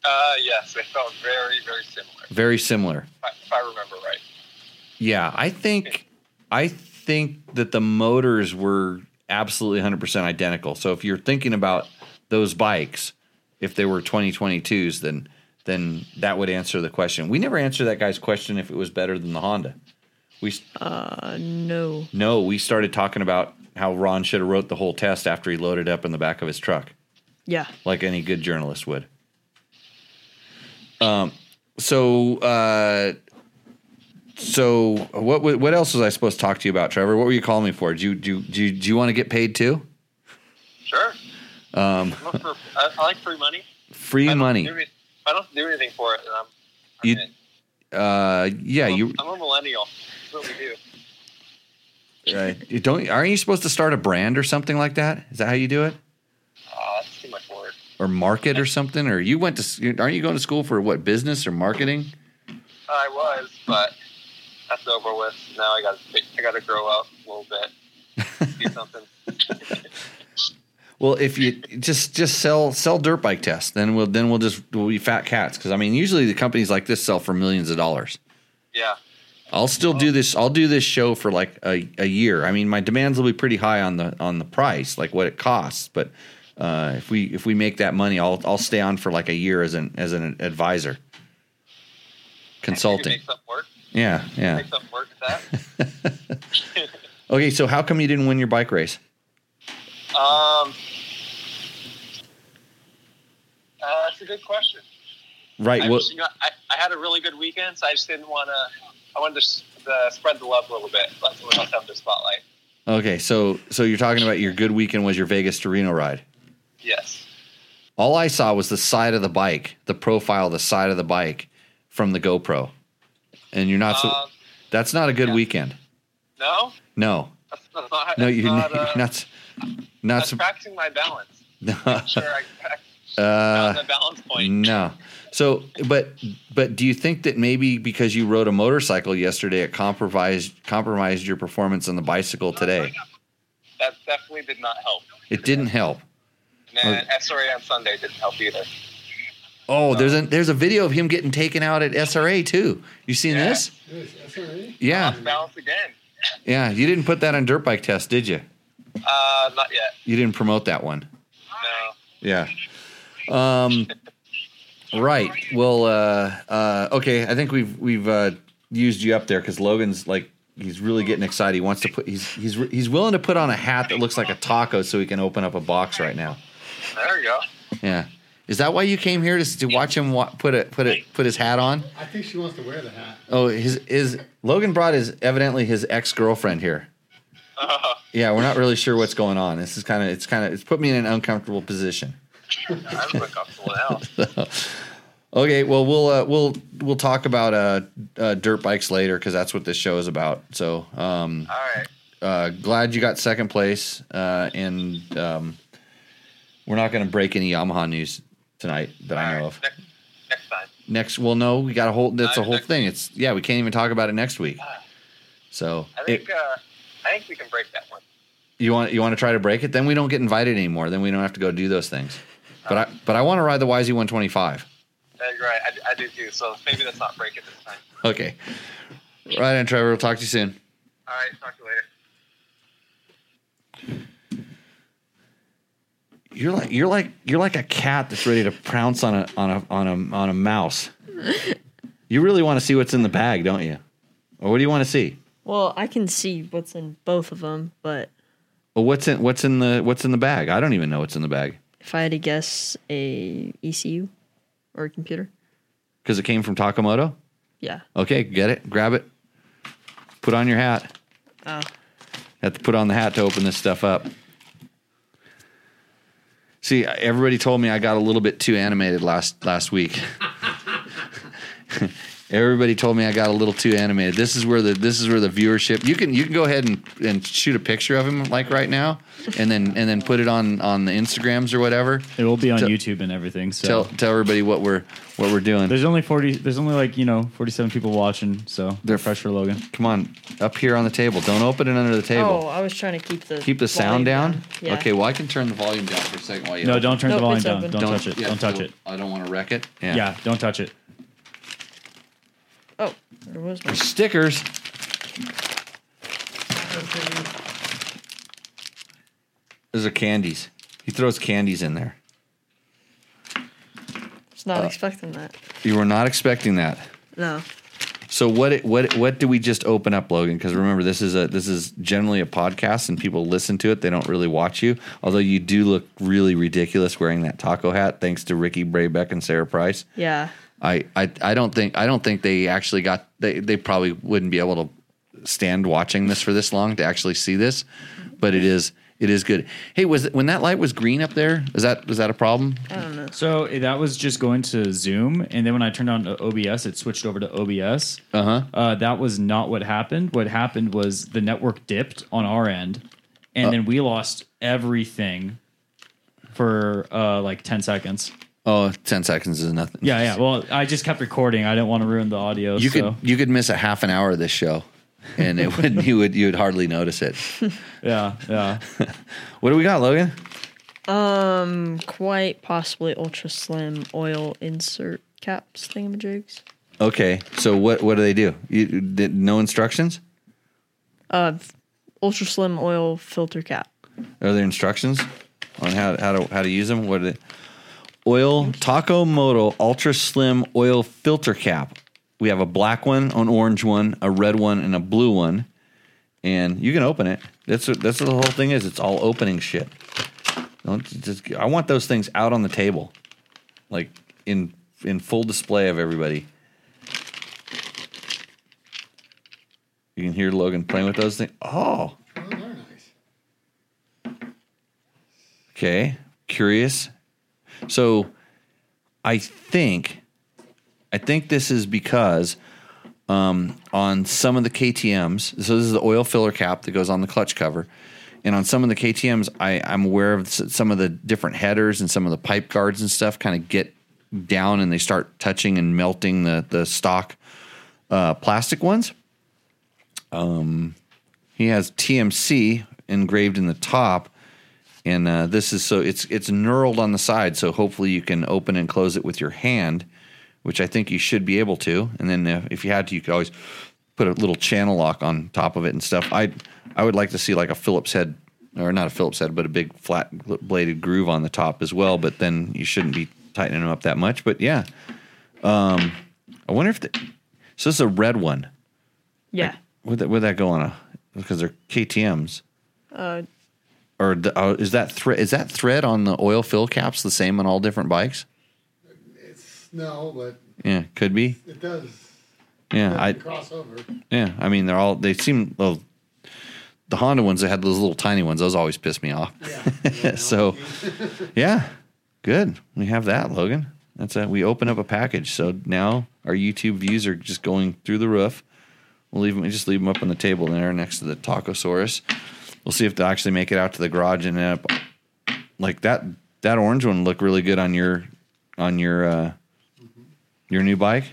Uh, yes, they felt very, very similar. Very similar. If I remember right. Yeah, I think I think that the motors were absolutely 100% identical. So if you're thinking about those bikes, if they were 2022s, then then that would answer the question. We never answered that guy's question if it was better than the Honda. We Uh, no. no, we started talking about how Ron should have wrote the whole test after he loaded up in the back of his truck Yeah. like any good journalist would. Um, so, uh, so what what else was I supposed to talk to you about, Trevor? What were you calling me for? Do you do you, do you, do you want to get paid too? Sure. Um, for, I, I like free money. free money. Do I don't do anything for it, I'm. I'm You- in. Uh, yeah, I'm, you, I'm a millennial. That's what we do. uh, you don't. Aren't you supposed to start a brand or something like that? Is that how you do it? That's too much work. Or market or something? Or you went to? Aren't you going to school for what business or marketing? I was, but that's over with. Now I got I got to grow up a little bit, do something. Well, if you just just sell sell dirt bike tests, then we'll then we'll just we'll be fat cats because I mean usually the companies like this sell for millions of dollars. Yeah, I'll still do this. I'll do this show for like a, a year. I mean, my demands will be pretty high on the on the price, like what it costs. But uh, if we if we make that money, I'll I'll stay on for like a year as an as an advisor, consulting. Make something work. Yeah, yeah. Make something work with that. Okay, so how come you didn't win your bike race? Um, uh, that's a good question. Right. I, Well, just, you know, I, I had a really good weekend, so I just didn't want to. I wanted to uh, spread the love a little bit. Let someone else have the spotlight. okay. So so you're talking about your good weekend was your Vegas to Reno ride. Yes. All I saw was the side of the bike, the profile, the side of the bike from the GoPro, and you're not. So, Um, that's not a good yeah. weekend. No, No, that's, that's not. no, you're not. not. uh, not, not sup- practicing my balance. no. Sure, I, I Uh, the balance point. No. So, but but do you think that maybe because you rode a motorcycle yesterday, it compromised compromised your performance on the bicycle today? That definitely did not help. It didn't help. And SRA on Sunday didn't help either. Oh, there's a there's a video of him getting taken out at SRA too. You seen Yeah. this? SRA? Yeah, balance again. yeah. You didn't put that on dirt bike test, did you? Uh, not yet. You didn't promote that one. No. Yeah. Um. Right. Well. Uh. Uh. Okay. I think we've we've uh, used you up there because Logan's like he's really getting excited. He wants to put he's he's he's willing to put on a hat that looks like a taco so he can open up a box right now. There we go. Yeah. Is that why you came here to, to watch him wa- put it put it put his hat on? I think she wants to wear the hat. Oh, his is Logan brought his evidently his ex girlfriend here. Uh, Yeah, we're not really sure what's going on. This is kind of it's kind of it's put me in an uncomfortable position. I'm uncomfortable now. Okay, well we'll uh, we'll we'll talk about uh, uh, dirt bikes later because that's what this show is about. So um, All right. uh, glad you got second place, uh, and um, we're not going to break any Yamaha news tonight that I know All of. Next, next time. Next, well, no, we got a whole. That's a Uh, whole thing. It's yeah, we can't even talk about it next week. So I it- think. uh, I think we can break that one. you want you want to try to break it? Then we don't get invited anymore. Then we don't have to go do those things. But I but I want to ride the YZ 125. Uh, You're right. I, I do too. So maybe let's not break it this time. Okay, right on, Trevor. We'll talk to you soon. All right. Talk to you later. You're like you're like you're like a cat that's ready to pounce on a on a on a on a mouse. You really want to see what's in the bag, don't you? Or what do you want to see? Well, I can see what's in both of them, but Well, what's in what's in the what's in the bag? I don't even know what's in the bag if I had to guess, a ECU or a computer. because it came from Taco Moto. Yeah. Okay, get it, grab it, put on your hat. Oh. Have to put on the hat to open this stuff up. See, everybody told me I got a little bit too animated last last week. everybody told me I got a little too animated. This is where the this is where the viewership. You can you can go ahead and, and shoot a picture of him like right now, and then and then put it on on the Instagrams or whatever. It will be on Tell- YouTube and everything. So Tell tell everybody what we're what we're doing. there's only forty. There's only like you know forty seven people watching. So they're fresh for Logan. Come on, up here on the table. Don't open it under the table. Oh, I was trying to keep the Keep the sound volume down. Yeah. Okay, well I can turn the volume down for a second while you. No, open. don't turn Nope, the volume it's down. open. Don't, touch it. yeah, don't touch it. I don't want to wreck it. Yeah. Yeah, don't touch it. There was my. Stickers. Those are candies. He throws candies in there. Was not Uh, expecting that. You were not expecting that. No. So what? What? What do we just open up, Logan? Because remember, this is a this is generally a podcast, and people listen to it. They don't really watch you. Although you do look really ridiculous wearing that taco hat, thanks to Ricky Brabec and Sarah Price. Yeah. I, I, I don't think I don't think they actually got they, they probably wouldn't be able to stand watching this for this long to actually see this, but it is it is good. Hey, was it, when that light was green up there? Is that was that a problem? I don't know. So eh, that was just going to Zoom, and then when I turned on OBS, it switched over to OBS. Uh-huh. Uh, that was not what happened. What happened was the network dipped on our end, and then we lost everything for uh, like ten seconds. Oh, 10 seconds is nothing. Yeah, yeah. Well, I just kept recording. I didn't want to ruin the audio. You so. could you could miss a half an hour of this show, and it would you would you would hardly notice it. Yeah, yeah. What do we got, Logan? Um, quite possibly ultra slim oil insert caps thingamajigs. Okay, so what what do they do? You did no instructions? Uh, ultra slim oil filter cap. Are there instructions on how how to how to use them? What are they? Oil Taco Moto Ultra Slim Oil Filter Cap. We have a black one, an orange one, a red one, and a blue one. And you can open it. That's what that's what the whole thing is. It's all opening shit. Don't just. I want those things out on the table, like in in full display of everybody. You can hear Logan playing with those things. Oh, Oh, nice. Okay, curious. So, I think, I think this is because um, on some of the KTM's. So this is the oil filler cap that goes on the clutch cover. And on some of the KTM's, I, I'm aware of some of the different headers and some of the pipe guards and stuff kind of get down and they start touching and melting the, the stock uh, plastic ones. Um, he has TMC engraved in the top, and uh, this is so it's it's knurled on the side. So hopefully you can open and close it with your hand, which I think you should be able to. And then uh, if you had to, you could always put a little channel lock on top of it and stuff. I I would like to see like a Phillips head, or not a Phillips head, but a big flat bladed groove on the top as well. But then you shouldn't be tightening them up that much. But yeah, um, I wonder if the so this is a red one. Yeah. Would that would that go on a because they're KTM's Uh, or the, uh, is that thread is that thread on the oil fill caps the same on all different bikes? It's no, but Yeah, could be. it does. Yeah, I cross over. yeah. I mean, they're all they seem well. The Honda ones that had those little tiny ones, those always piss me off. Yeah. so, yeah, good. We have that, Logan. That's a, we open up a package. So now our YouTube views are just going through the roof. We'll leave them, We just leave them up on the table there next to the Tacosaurus. We'll see if they actually make it out to the garage and end up like that. That orange one looked really good on your on your uh, your new bike.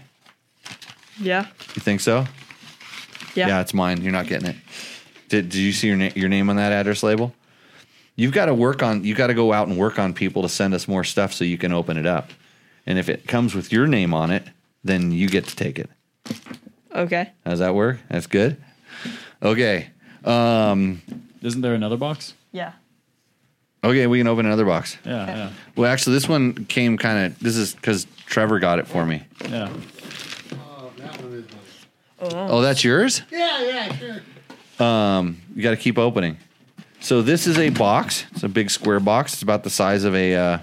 yeah. You think so? Yeah. Yeah, it's mine. You're not getting it. Did Did you see your na- your name on that address label? You've got to work on. You got to go out and work on people to send us more stuff so you can open it up. And if it comes with your name on it, then you get to take it. Okay. How's that work? That's good. Okay. Um, Isn't there another box? Yeah. okay, we can open another box. Yeah, yeah, Well, actually, this one came kind of. This is because Trevor got it for me. yeah. Oh, that one is mine. Oh, that's yours. Yeah, yeah, sure. Um, you got to keep opening. So this is a box. It's a big square box. It's about the size of a uh,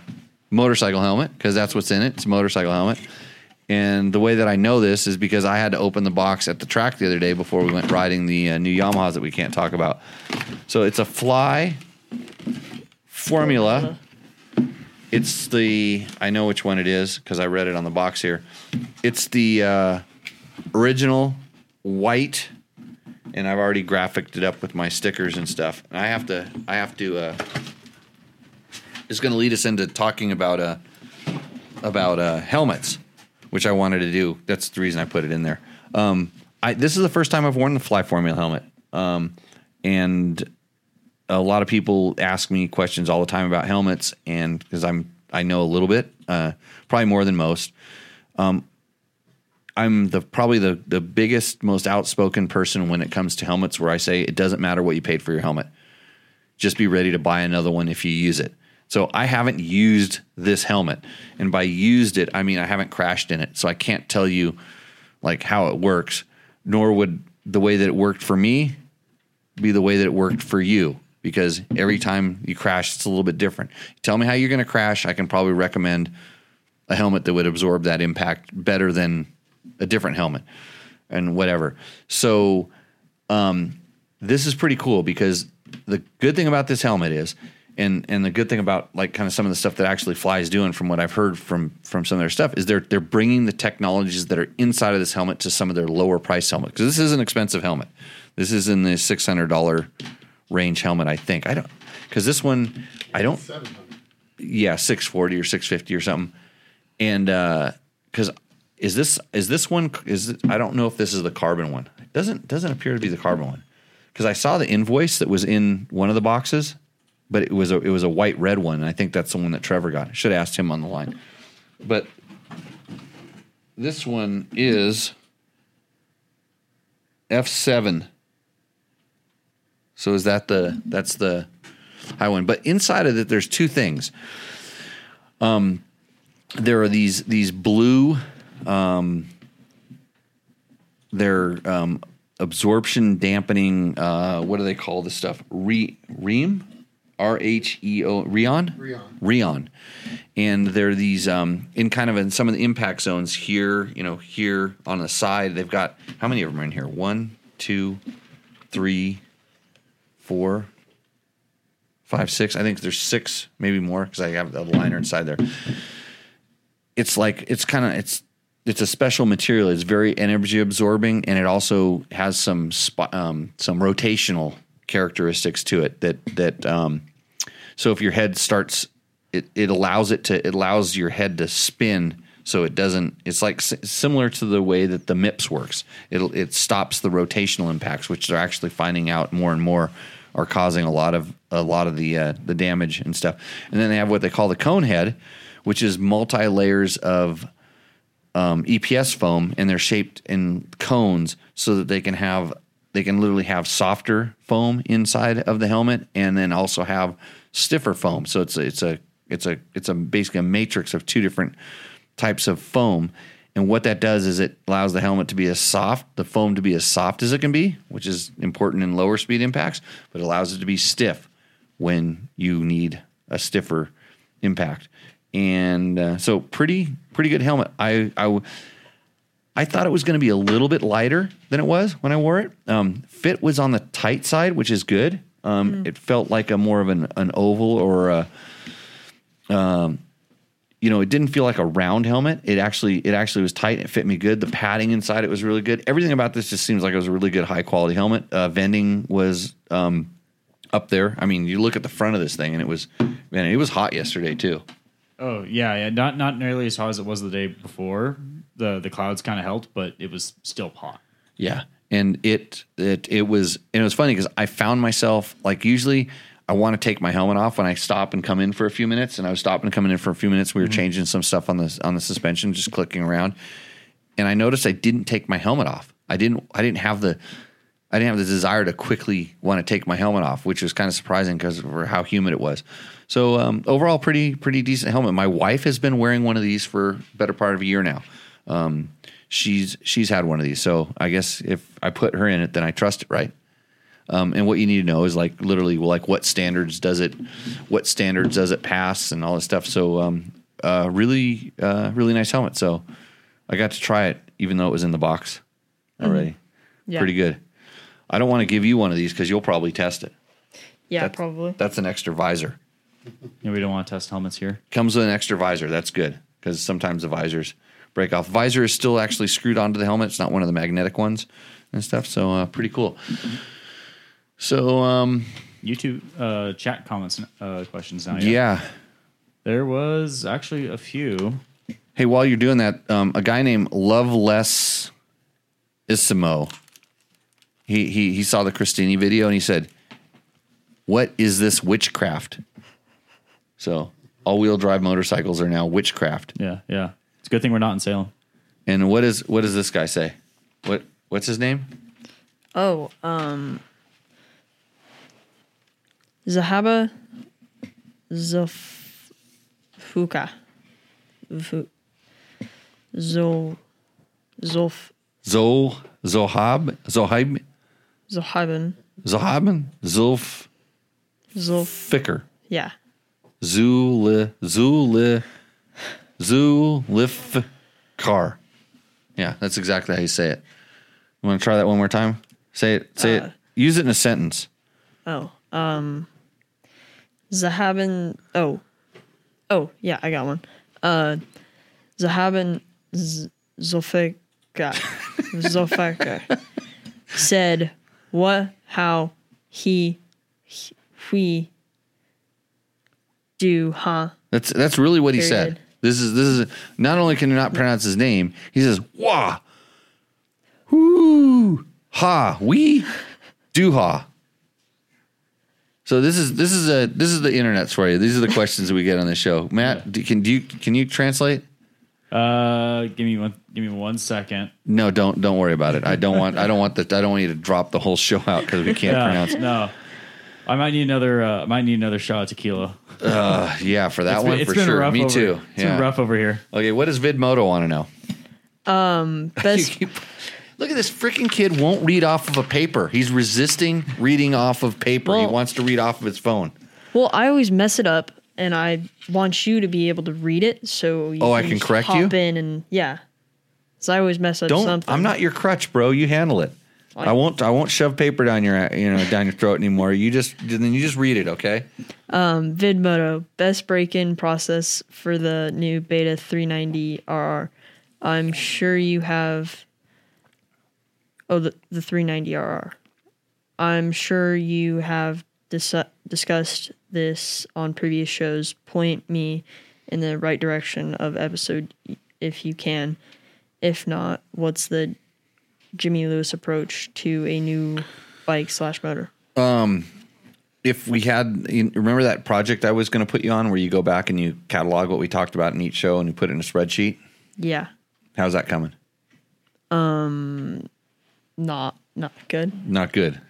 motorcycle helmet because that's what's in it. It's a motorcycle helmet. And the way that I know this is because I had to open the box at the track the other day before we went riding the uh, new Yamahas that we can't talk about. So it's a Fly Formula. It's the I know which one it is because I read it on the box here. It's the uh, original white and I've already graphicked it up with my stickers and stuff. And I have to, I have to. Uh, it's going to lead us into talking about uh, about uh, helmets, which I wanted to do. That's the reason I put it in there. Um, I this is the first time I've worn the Fly Formula helmet, um, and a lot of people ask me questions all the time about helmets, and because I'm I know a little bit, uh, probably more than most. I'm the probably the the biggest, most outspoken person when it comes to helmets. Where I say it doesn't matter what you paid for your helmet, just be ready to buy another one if you use it. So I haven't used this helmet, and by used it, I mean I haven't crashed in it. So I can't tell you like how it works, nor would the way that it worked for me be the way that it worked for you. Because every time you crash, it's a little bit different. Tell me how you're going to crash. I can probably recommend a helmet that would absorb that impact better than a different helmet and whatever. So um, this is pretty cool because the good thing about this helmet is, and and the good thing about like kind of some of the stuff that actually Fly's doing from what I've heard from from some of their stuff is they're they're bringing the technologies that are inside of this helmet to some of their lower price helmets because this is an expensive helmet. This is in the six hundred dollar range helmet, I think. I don't because this one I don't yeah, six forty or six fifty or something. And uh, because is this is this one is it, I don't know if this is the carbon one. It doesn't doesn't appear to be the carbon one because I saw the invoice that was in one of the boxes, but it was a it was a white red one, and I think that's the one that Trevor got. I should have asked him on the line, but this one is F seven. So is that the that's the high one? But inside of it, there's two things. Um, there are these these blue, um, they're um, absorption dampening. Uh, what do they call this stuff? Re ream, R H E O Rheon. Rheon. Rheon, and they're these um, in kind of in some of the impact zones here. You know, here on the side, they've got how many of them are in here? One, two, three, four, five, six. I think there's six, maybe more, because I have the liner inside there. It's like it's kind of it's it's a special material. It's very energy absorbing, and it also has some sp- um, some rotational characteristics to it. That that um, so if your head starts, it it allows it to it allows your head to spin. So it doesn't. It's like s- similar to the way that the MIPS works. It it stops the rotational impacts, which they're actually finding out more and more are causing a lot of a lot of the uh, the damage and stuff. And then they have what they call the cone head, which is multi layers of um, EPS foam, and they're shaped in cones so that they can have they can literally have softer foam inside of the helmet, and then also have stiffer foam. So it's a, it's a it's a it's a basically a matrix of two different types of foam. And what that does is it allows the helmet to be as soft, the foam to be as soft as it can be, which is important in lower speed impacts, but allows it to be stiff when you need a stiffer impact. And uh, so pretty pretty good helmet. I I I thought it was going to be a little bit lighter than it was when I wore it. Um, fit was on the tight side, which is good. Um, It felt like a more of an, an oval or a, um, you know, it didn't feel like a round helmet. It actually it actually was tight. It fit me good. The padding inside it was really good. Everything about this just seems like it was a really good high quality helmet. Uh, vending was um, up there. I mean, you look at the front of this thing and it was man, it was hot yesterday too. Oh yeah, yeah. Not not nearly as hot as it was the day before. The the clouds kind of helped, but it was still hot. Yeah, and it it it was and it was funny because I found myself like usually I want to take my helmet off when I stop and come in for a few minutes, and I was stopping and coming in for a few minutes. We were changing some stuff on the on the suspension, just clicking around, and I noticed I didn't take my helmet off. I didn't I didn't have the I didn't have the desire to quickly want to take my helmet off, which was kind of surprising because of how humid it was. So um, overall, pretty pretty decent helmet. My wife has been wearing one of these for better part of a year now. Um, she's she's had one of these, so I guess if I put her in it, then I trust it, right? Um, and what you need to know is like literally like what standards does it, what standards does it pass, and all this stuff. So um, uh, really uh, really nice helmet. So I got to try it, even though it was in the box already. Yeah. Pretty good. I don't want to give you one of these because you'll probably test it. Yeah, That's- probably. That's an extra visor. Yeah, we don't want to test helmets here. Comes with an extra visor. That's good because sometimes the visors break off. Visor is still actually screwed onto the helmet. It's not one of the magnetic ones and stuff. So uh, pretty cool. So um, YouTube uh, chat comments uh, questions now. yeah. there was actually a few. Hey, while you're doing that, um, a guy named Loveless Isimo, he he he saw the Christini video and he said, "What is this witchcraft?" So all wheel drive motorcycles are now witchcraft. Yeah, yeah. It's a good thing we're not in Salem. And what is what does this guy say? What what's his name? Oh, um, Zahaba Zofuka. Fu- Zof Zo Zohab Zohab Zohaben Zohaben Zulf Zof. Ficker Yeah. Zuli Zuli Zulif Car. Yeah, that's exactly how you say it. You want to try that one more time? Say it. Say Uh, it. Use it in a sentence. Oh, um, Zahaben. Oh, oh, yeah, I got one. Uh, Zahaben Z- Zofeka said, "What? How? He? he we do? Huh? That's that's really what he said. This is this is not only can you not pronounce his name, he says wah, whoo, ha, we, do ha. So this is this is a this is the internet for you. These are the questions that we get on the show. Matt, do, can do you can you translate? Uh, give me one. Give me one second. No, don't don't worry about it. I don't want I don't want the I don't want you to drop the whole show out because we can't pronounce. no. I might need another. Uh, I might need another shot of tequila. Uh, yeah, for that It's one been- it's for been sure. rough Me over- too. It's Yeah. been rough over here. Okay, what does Vidmoto want to know? Um, Best Look at this freaking kid won't read off of a paper. He's resisting reading off of paper. he Well- wants to read off of his phone. Well, I always mess it up, and I want you to be able to read it, so you Oh, I can just correct hop you? in and yeah. So I always mess up Don't. something. I'm not your crutch, bro. You handle it. I won't. I won't shove paper down your you know down your throat anymore. You just then you just read it, okay? Um, Vidmoto best break-in process for the new Beta 390 RR. I'm sure you have. Oh, the the 390RR. I'm sure you have dis- discussed this on previous shows. Point me in the right direction of episode if you can. If not, what's the Jimmy Lewis approach to a new bike slash motor? Um, if we had remember that project I was going to put you on where you go back and you catalog what we talked about in each show and you put it in a spreadsheet. Yeah, How's that coming? Um, not not good. Not good.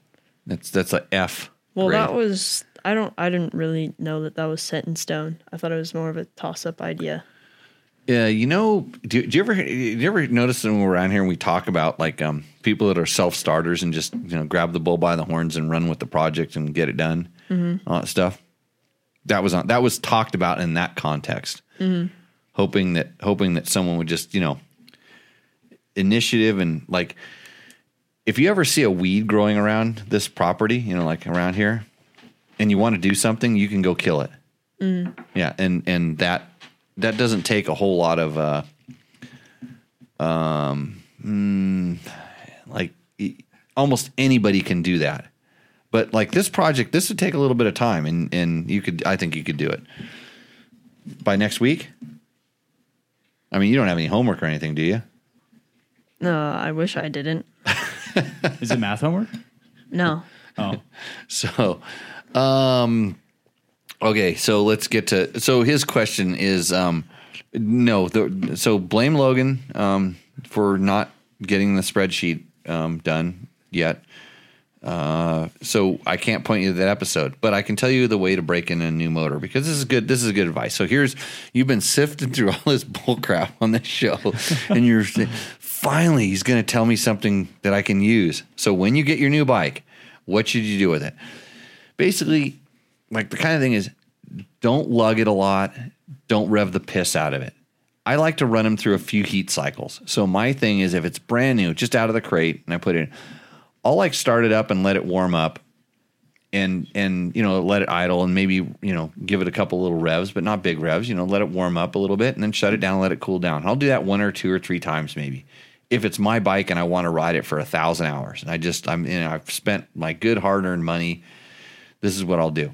That's that's a F. Well, grade. that was I don't I didn't really know that that was set in stone. I thought it was more of a toss up idea. Yeah, you know, do, do you ever do you ever notice when we're around here and we talk about like um, people that are self starters and just you know grab the bull by the horns and run with the project and get it done, mm-hmm. all that stuff. That was on that was talked about in that context, hoping that hoping that someone would just you know initiative and like if you ever see a weed growing around this property, you know, like around here, and you want to do something, you can go kill it. Yeah, and and that that doesn't take a whole lot of uh, um, mm, like e- almost anybody can do that. But like this project, this would take a little bit of time, and and you could, I think you could do it by next week. I mean, you don't have any homework or anything, do you? No, I wish I didn't. Is it math homework? No. Oh, So, um, okay, so let's get to. So his question is, um, no, the, so blame Logan um, for not getting the spreadsheet um, done yet. Uh, so I can't point you to that episode, but I can tell you the way to break in a new motor because this is good. This is good advice. So here's you've been sifting through all this bull crap on this show, and you're finally he's going to tell me something that I can use. So when you get your new bike, what should you do with it? Basically, like the kind of thing is, don't lug it a lot. Don't rev the piss out of it. I like to run them through a few heat cycles. So my thing is, if it's brand new, just out of the crate, and I put it in, I'll like start it up and let it warm up, and and you know let it idle and maybe you know give it a couple little revs, but not big revs. You know, let it warm up a little bit and then shut it down and let it cool down. I'll do that one or two or three times maybe. If it's my bike and I want to ride it for a thousand hours, and I just I'm you know I've spent my good hard earned money, this is what I'll do.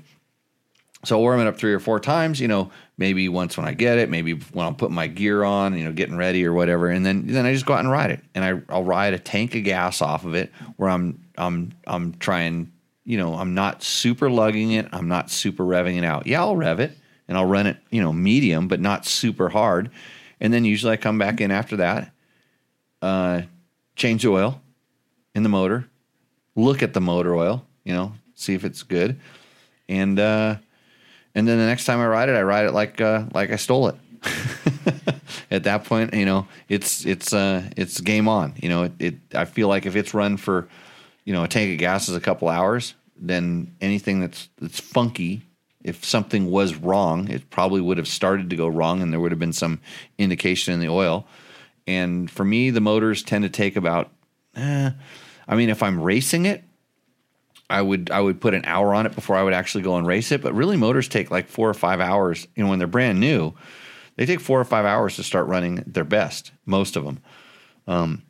So I'll warm it up three or four times, you know, maybe once when I get it, maybe when I'm putting my gear on, you know, getting ready or whatever, and then then I just go out and ride it, and I I'll ride a tank of gas off of it where I'm I'm I'm trying, you know, I'm not super lugging it, I'm not super revving it out. Yeah, I'll rev it and I'll run it, you know, medium but not super hard, and then usually I come back in after that, uh, change the oil in the motor, look at the motor oil, you know, see if it's good, and uh, and then the next time I ride it, I ride it like uh, like I stole it. At that point, you know, it's it's uh, it's game on. You know, it, it I feel like if it's run for, you know, a tank of gas is a couple hours, then anything that's that's funky, if something was wrong, it probably would have started to go wrong, and there would have been some indication in the oil. And for me, the motors tend to take about. Eh, I mean, if I'm racing it, I would I would put an hour on it before I would actually go and race it. But really, motors take like four or five hours. You know, when they're brand new, they take four or five hours to start running their best. Most of them, um,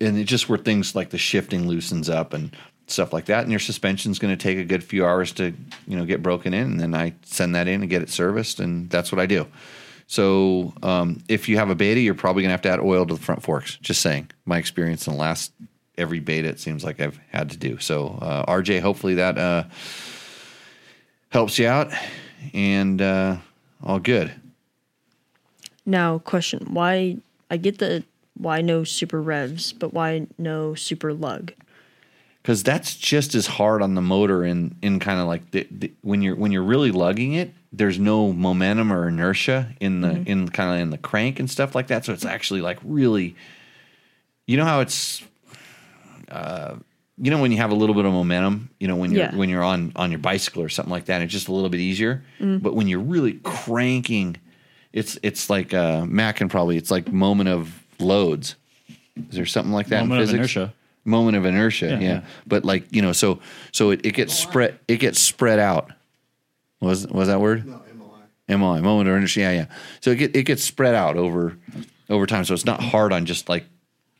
and it's just where things like the shifting loosens up and stuff like that. And your suspension's going to take a good few hours to you know get broken in, and then I send that in and get it serviced, and that's what I do. So um, if you have a beta, you're probably going to have to add oil to the front forks. Just saying, my experience in the last every beta it seems like I've had to do. So uh, RJ, hopefully that uh, helps you out, and uh, all good. Now, question: Why? I get the why no super revs, but why no super lug? because that's just as hard on the motor in in kind of like the, the, when you're when you're really lugging it there's no momentum or inertia in the in kind of in the crank and stuff like that so it's actually like really you know how it's uh you know when you have a little bit of momentum you know when you're Yeah. when you're on on your bicycle or something like that it's just a little bit easier but when you're really cranking it's it's like uh mac and probably it's like moment of loads is there something like that in Moment of physics? inertia. moment of inertia yeah, Yeah, yeah. but like you know so so it, it gets spread it gets spread out was was that word No, MLI. MI moment of inertia yeah yeah so it, get, it gets spread out over over time. So it's not hard on just like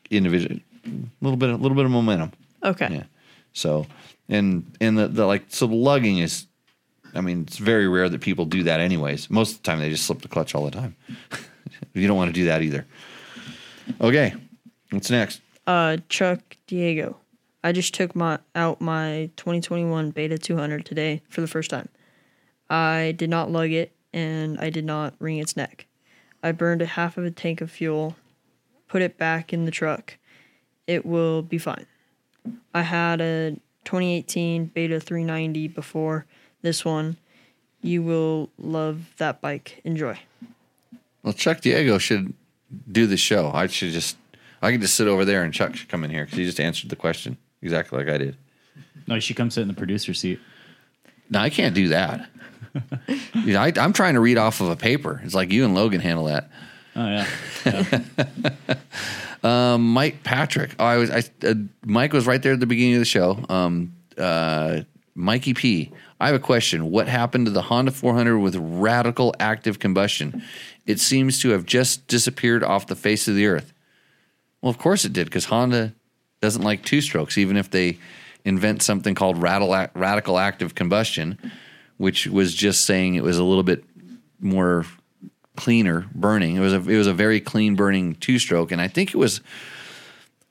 individual, a little bit, a little bit of momentum. Okay. Yeah. So, and and the, the like so the lugging is, I mean, it's very rare that people do that anyways. Most of the time they just slip the clutch all the time. you don't want to do that either. Okay, what's next? Uh, Chuck Diego. I just took my out my 2021 Beta 200 today for the first time. I did not lug it and I did not wring its neck. I burned a half of a tank of fuel, put it back in the truck. It will be fine. I had a 2018 Beta 390 before this one. You will love that bike. Enjoy. Well, Chuck Diego should do the show. I should just, I can just sit over there and Chuck should come in here because he just answered the question exactly like I did. No, she come sit in the producer seat. No, I can't do that. You know, I, I'm trying to read off of a paper. It's like you and Logan handle that. Oh yeah. Um, Mike Patrick. Oh, I was. I uh, Mike was right there at the beginning of the show. Um, uh, Mikey P. I have a question. What happened to the Honda 400 with radical active combustion? It seems to have just disappeared off the face of the earth. Well, of course it did, because Honda doesn't like two strokes, even if they invent something called radical radical active combustion, which was just saying it was a little bit more cleaner burning. It was a it was a very clean burning two stroke, and I think it was.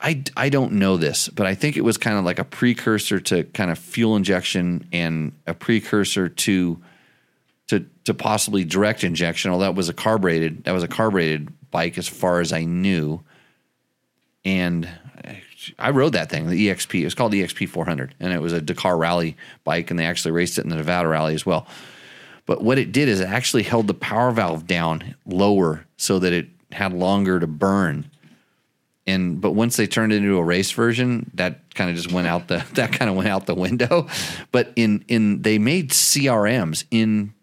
I, I don't know this, but I think it was kind of like a precursor to kind of fuel injection and a precursor to to to possibly direct injection. Although that was a carbureted that was a carbureted bike as far as I knew, and I rode that thing, the EXP. It was called the EXP 400, and it was a Dakar Rally bike, and they actually raced it in the Nevada Rally as well. But what it did is it actually held the power valve down lower so that it had longer to burn. And but once they turned it into a race version, that kind of just went out the that kind of went out the window. But in in they made CRMs in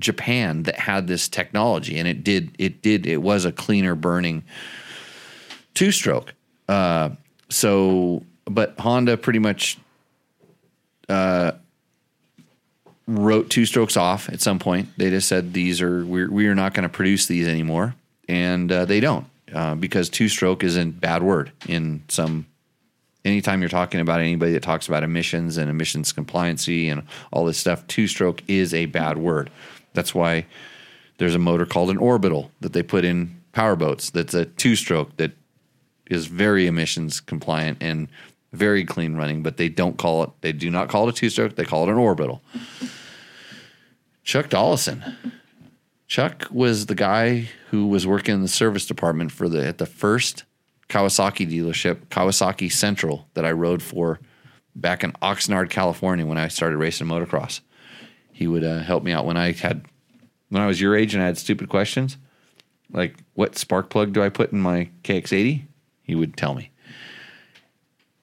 Japan that had this technology, and it did it did it was a cleaner burning two stroke. Uh, so, but Honda pretty much wrote two strokes off at some point. They just said these are we're we are not going to produce these anymore, and uh, they don't uh, because two stroke is a bad word in some. Anytime you're talking about anybody that talks about emissions and emissions compliancy and all this stuff, two stroke is a bad word. That's why there's a motor called an orbital that they put in power boats. That's a two stroke that is very emissions compliant and very clean running, but they don't call it. They do not call it a two stroke. They call it an orbital. Chuck Dollison. Chuck was the guy who was working in the service department for the at the first Kawasaki dealership, Kawasaki Central, that I rode for back in Oxnard, California, when I started racing motocross. He would uh, help me out when I had when I was your age and I had stupid questions, like what spark plug do I put in my KX80? He would tell me.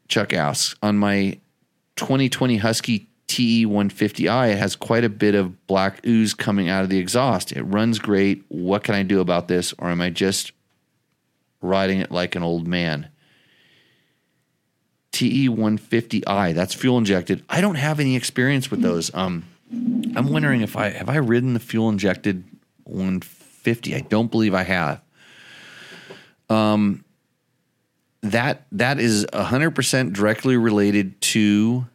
Chuck asks on my 2020 Husky TE 150i, it has quite a bit of black ooze coming out of the exhaust. It runs great. What can I do about this? Or am I just riding it like an old man? TE 150i, that's fuel injected. I don't have any experience with those. Um, I'm wondering if I have I ridden the fuel injected 150. I don't believe I have. Um, that that is 100% directly related to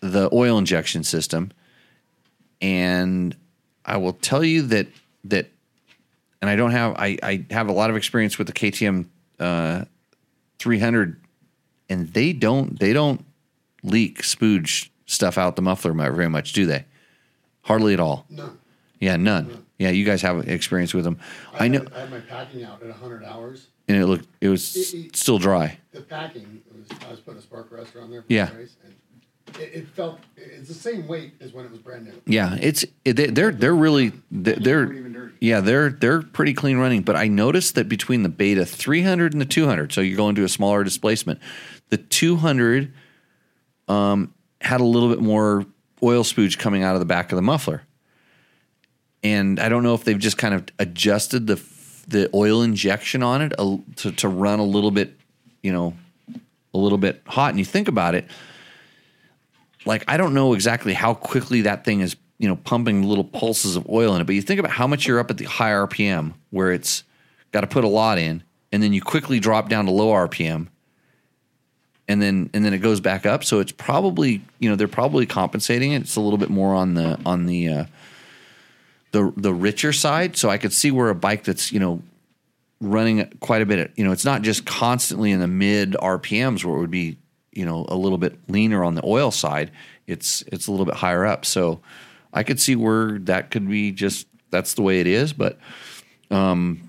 the oil injection system. And i will tell you that that and i don't have i, I have a lot of experience with the ktm uh, 300 and they don't they don't leak spooge stuff out the muffler very much do they? Hardly at all? None. yeah none. Yeah you guys have experience with them. I know Had, I had my packing out at 100 hours. And it looked it was It- it- still dry The packing was I was putting a spark arrestor on there. For Yeah. The race, and it, it felt it's the same weight as when it was brand new. Yeah, it's it, they- they're they're really they're, they're even dirty. yeah they're they're pretty clean running. But I noticed that between the Beta 300 and the 200, so you're going to a smaller displacement, the 200 um, had a little bit more oil spooge coming out of the back of the muffler, and I don't know if they've just kind of adjusted the the oil injection on it a, to to run a little bit, you know, a little bit hot. And you think about it like I don't know exactly how quickly that thing is, you know, pumping little pulses of oil in it, but you think about how much you're up at the high RPM where it's got to put a lot in, and then you quickly drop down to low RPM, and then and then it goes back up. So it's probably you know they're probably compensating it. It's a little bit more on the on the uh, the the richer side. So I could see where a bike that's you know running quite a bit. You know, it's not just constantly in the mid RPMs where it would be you know a little bit leaner on the oil side. It's it's a little bit higher up. So I could see where that could be just that's the way it is. But um,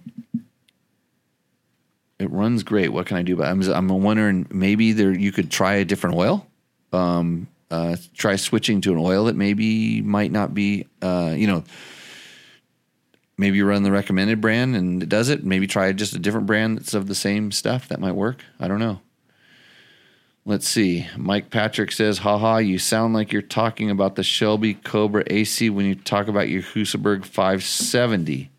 it runs great. What can I do? But I'm I'm wondering maybe there you could try a different oil. Um, uh, try switching to an oil that maybe might not be uh, you know maybe you run the recommended brand and it does it. Maybe try just a different brand that's of the same stuff. That might work. I don't know. Let's see. Mike Patrick says, haha, you sound like you're talking about the Shelby Cobra AC when you talk about your Husaberg 570.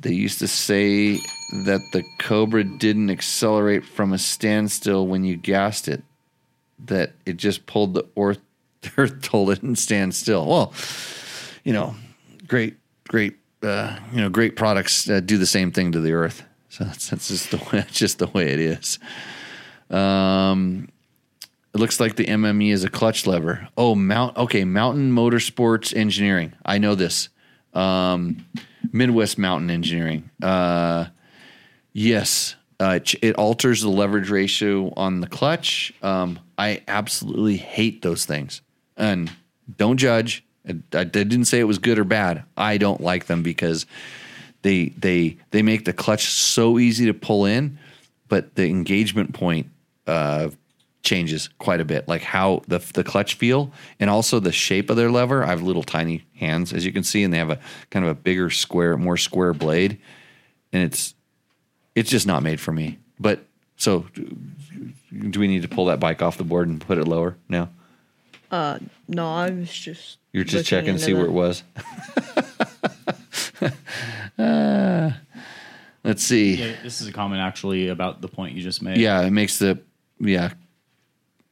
They used to say that the Cobra didn't accelerate from a standstill when you gassed it, that it just pulled the earth, earth told it and stand still. Well, you know, great, great uh, you know, great products uh, do the same thing to the earth. So that's, that's just the way, just the way it is. Um, it looks like the MME is a clutch lever. Oh, Mount. Okay, Mountain Motorsports Engineering. I know this. Um, Midwest Mountain Engineering. Uh, yes, uh, it, alters the leverage ratio on the clutch. Um, I absolutely hate those things. And don't judge. I, didn't say it was good or bad. I don't like them because they they they make the clutch so easy to pull in, but the engagement point uh, changes quite a bit. Like how the the clutch feel and also the shape of their lever. I have little tiny hands, as you can see, and they have a kind of a bigger square, more square blade, and it's it's just not made for me. But so, do we need to pull that bike off the board and put it lower now? Uh, no, I was just. You're just checking to into see where it was. Uh, let's see. Yeah, this is a comment actually about the point you just made. Yeah, it makes the yeah.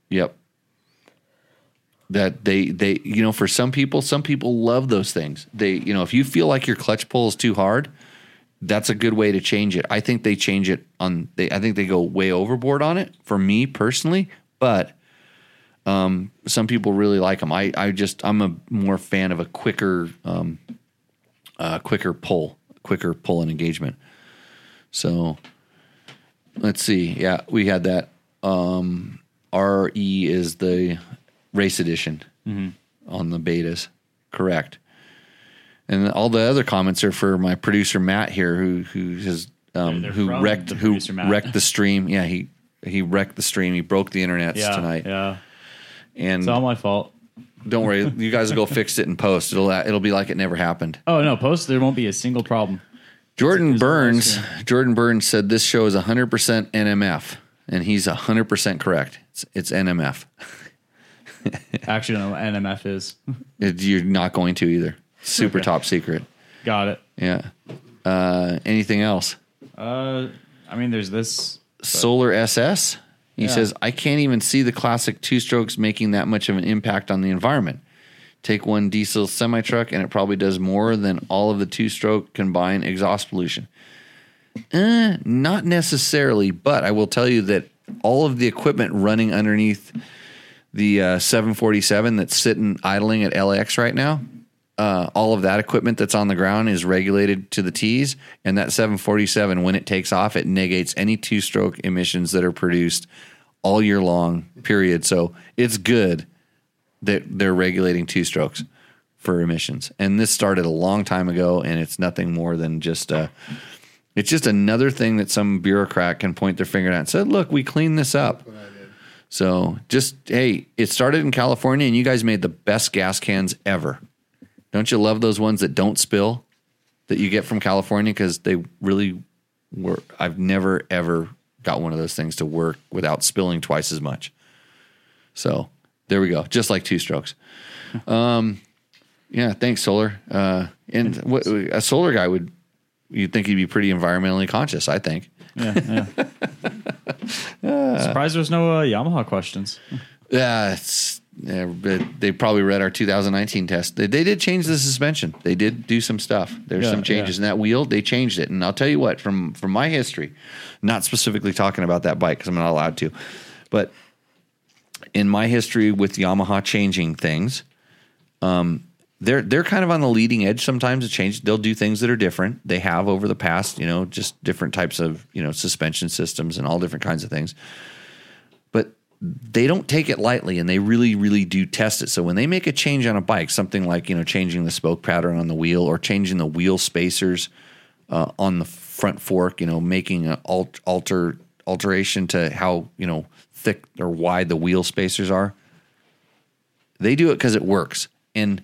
Yep. That they they you know for some people some people love those things. They you know if you feel like your clutch pull is too hard, that's a good way to change it. I think they change it on they I think they go way overboard on it for me personally, but um some people really like them. I I just I'm a more fan of a quicker um uh quicker pull, quicker pull and engagement. So let's see. Yeah, we had that. Um, RE is the race edition on the betas, correct? And all the other comments are for my producer Matt here, who who has um, They're who wrecked the who Matt. wrecked the stream. Yeah, he he wrecked the stream. He broke the internet yeah, tonight. Yeah, And it's all my fault. don't worry, you guys will go fix it and post. It'll it'll be like it never happened. Oh no, post there won't be a single problem. Jordan Burns, Jordan Burns said this show is 100% NMF, and he's 100% correct. It's, it's NMF. Actually, no, NMF is. It, you're not going to either. Super top secret. Got it. Yeah. Uh, anything else? Uh, I mean, there's this. Solar SS. He Yeah. says, I can't even see the classic two strokes making that much of an impact on the environment. Take one diesel semi truck, and it probably does more than all of the two stroke combined exhaust pollution. Eh, not necessarily, but I will tell you that all of the equipment running underneath the uh, 747 that's sitting idling at LAX right now, uh, all of that equipment that's on the ground is regulated to the T's, and that 747, when it takes off, it negates any two stroke emissions that are produced all year long, period. So it's good that they're regulating two strokes for emissions. And this started a long time ago, and it's nothing more than just uh, it's just another thing that some bureaucrat can point their finger at and say, look, we cleaned this up. What I did. So just hey, it started in California, and you guys made the best gas cans ever. Don't you love those ones that don't spill that you get from California because they really work? I've never ever got one of those things to work without spilling twice as much. So there we go, just like two strokes. Um, yeah, thanks, Solar. Uh, and what, a solar guy would you'd think he'd be pretty environmentally conscious. I think. Yeah, yeah. Surprised there's no uh, Yamaha questions. Yeah, it's Yeah, but they probably read our 2019 test. They, they did change the suspension. They did do some stuff. There's Yeah, some changes yeah. in that wheel. They changed it, and I'll tell you what from from my history, not specifically talking about that bike because I'm not allowed to, but in my history with Yamaha changing things, um, they're they're kind of on the leading edge sometimes to change. They'll do things that are different. They have over the past, you know, just different types of you know suspension systems and all different kinds of things they don't take it lightly and they really really do test it so when they make a change on a bike something like you know changing the spoke pattern on the wheel or changing the wheel spacers uh, on the front fork you know making an alt- alter alteration to how you know thick or wide the wheel spacers are they do it because it works and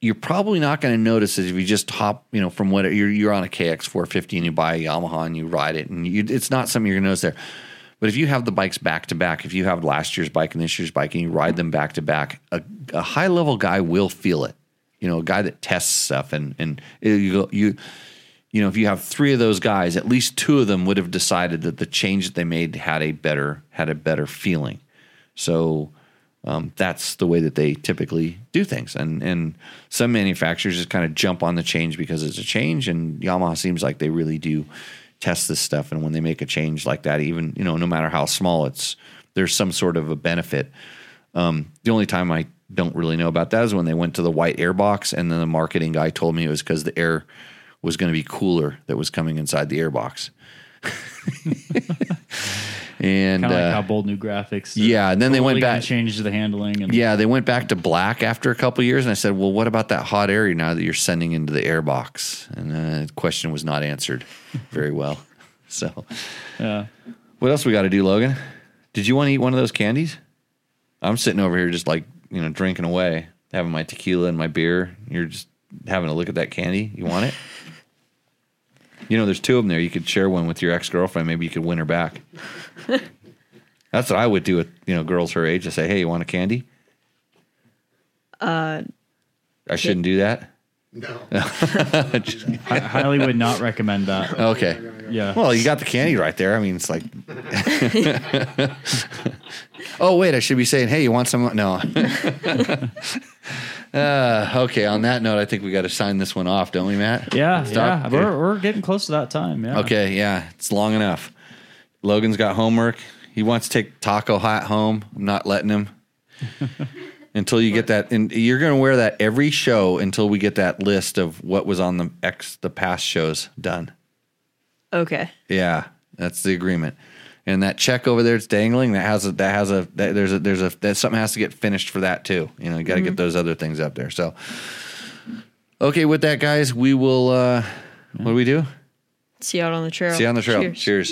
you're probably not going to notice it if you just hop, you know, from what you're you're on a KX 450 and you buy a Yamaha and you ride it, and you, it's not something you're going to notice there. But if you have the bikes back to back, if you have last year's bike and this year's bike, and you ride them back to back, a, high level guy will feel it. You know, a guy that tests stuff, and and you you you know, if you have three of those guys, at least two of them would have decided that the change that they made had a better had a better feeling. So um, that's the way that they typically do things. And and some manufacturers just kind of jump on the change because it's a change. And Yamaha seems like they really do test this stuff. And when they make a change like that, even you know, no matter how small, it's there's some sort of a benefit. Um, the only time I don't really know about that is when they went to the white air box, and then the marketing guy told me it was because the air was going to be cooler that was coming inside the air box. and Kind of like uh, how bold new graphics. yeah, and then they went back- change the handling and yeah, they went back to black after a couple years, and I said, "Well, what about that hot air now that you're sending into the air box?" And uh, the question was not answered very well. So, yeah. what else we got to do, Logan? Did you want to eat one of those candies? I'm sitting over here just like you know drinking away, having my tequila and my beer. You're just having a look at that candy. You want it? You know, there's two of them there. You could share one with your ex girlfriend. Maybe you could win her back. That's what I would do with you know girls her age. I say, "Hey, you want a candy?" Uh, I shouldn't do that. No. I highly would not recommend that. Okay. Yeah. Well, you got the candy right there. I mean, it's like. oh wait, I should be saying, "Hey, you want some?" No. Uh, okay. On that note, I think we got to sign this one off, don't we, Matt? yeah, Stop. yeah. Okay. We're, we're getting close to that time. Yeah. Okay. Yeah, it's long enough. Logan's got homework. He wants to take Taco Moto home. I'm not letting him. until you get that, and you're going to wear that every show until we get that list of what was on the X the past shows done. okay. Yeah, that's the agreement. And that check over there, it's dangling. That has a that has a that, there's a there's a that something has to get finished for that too. You know, you got to get those other things up there. So, okay, with that, guys, we will. uh What do we do? See you out on the trail. See you on the trail. Cheers. Cheers.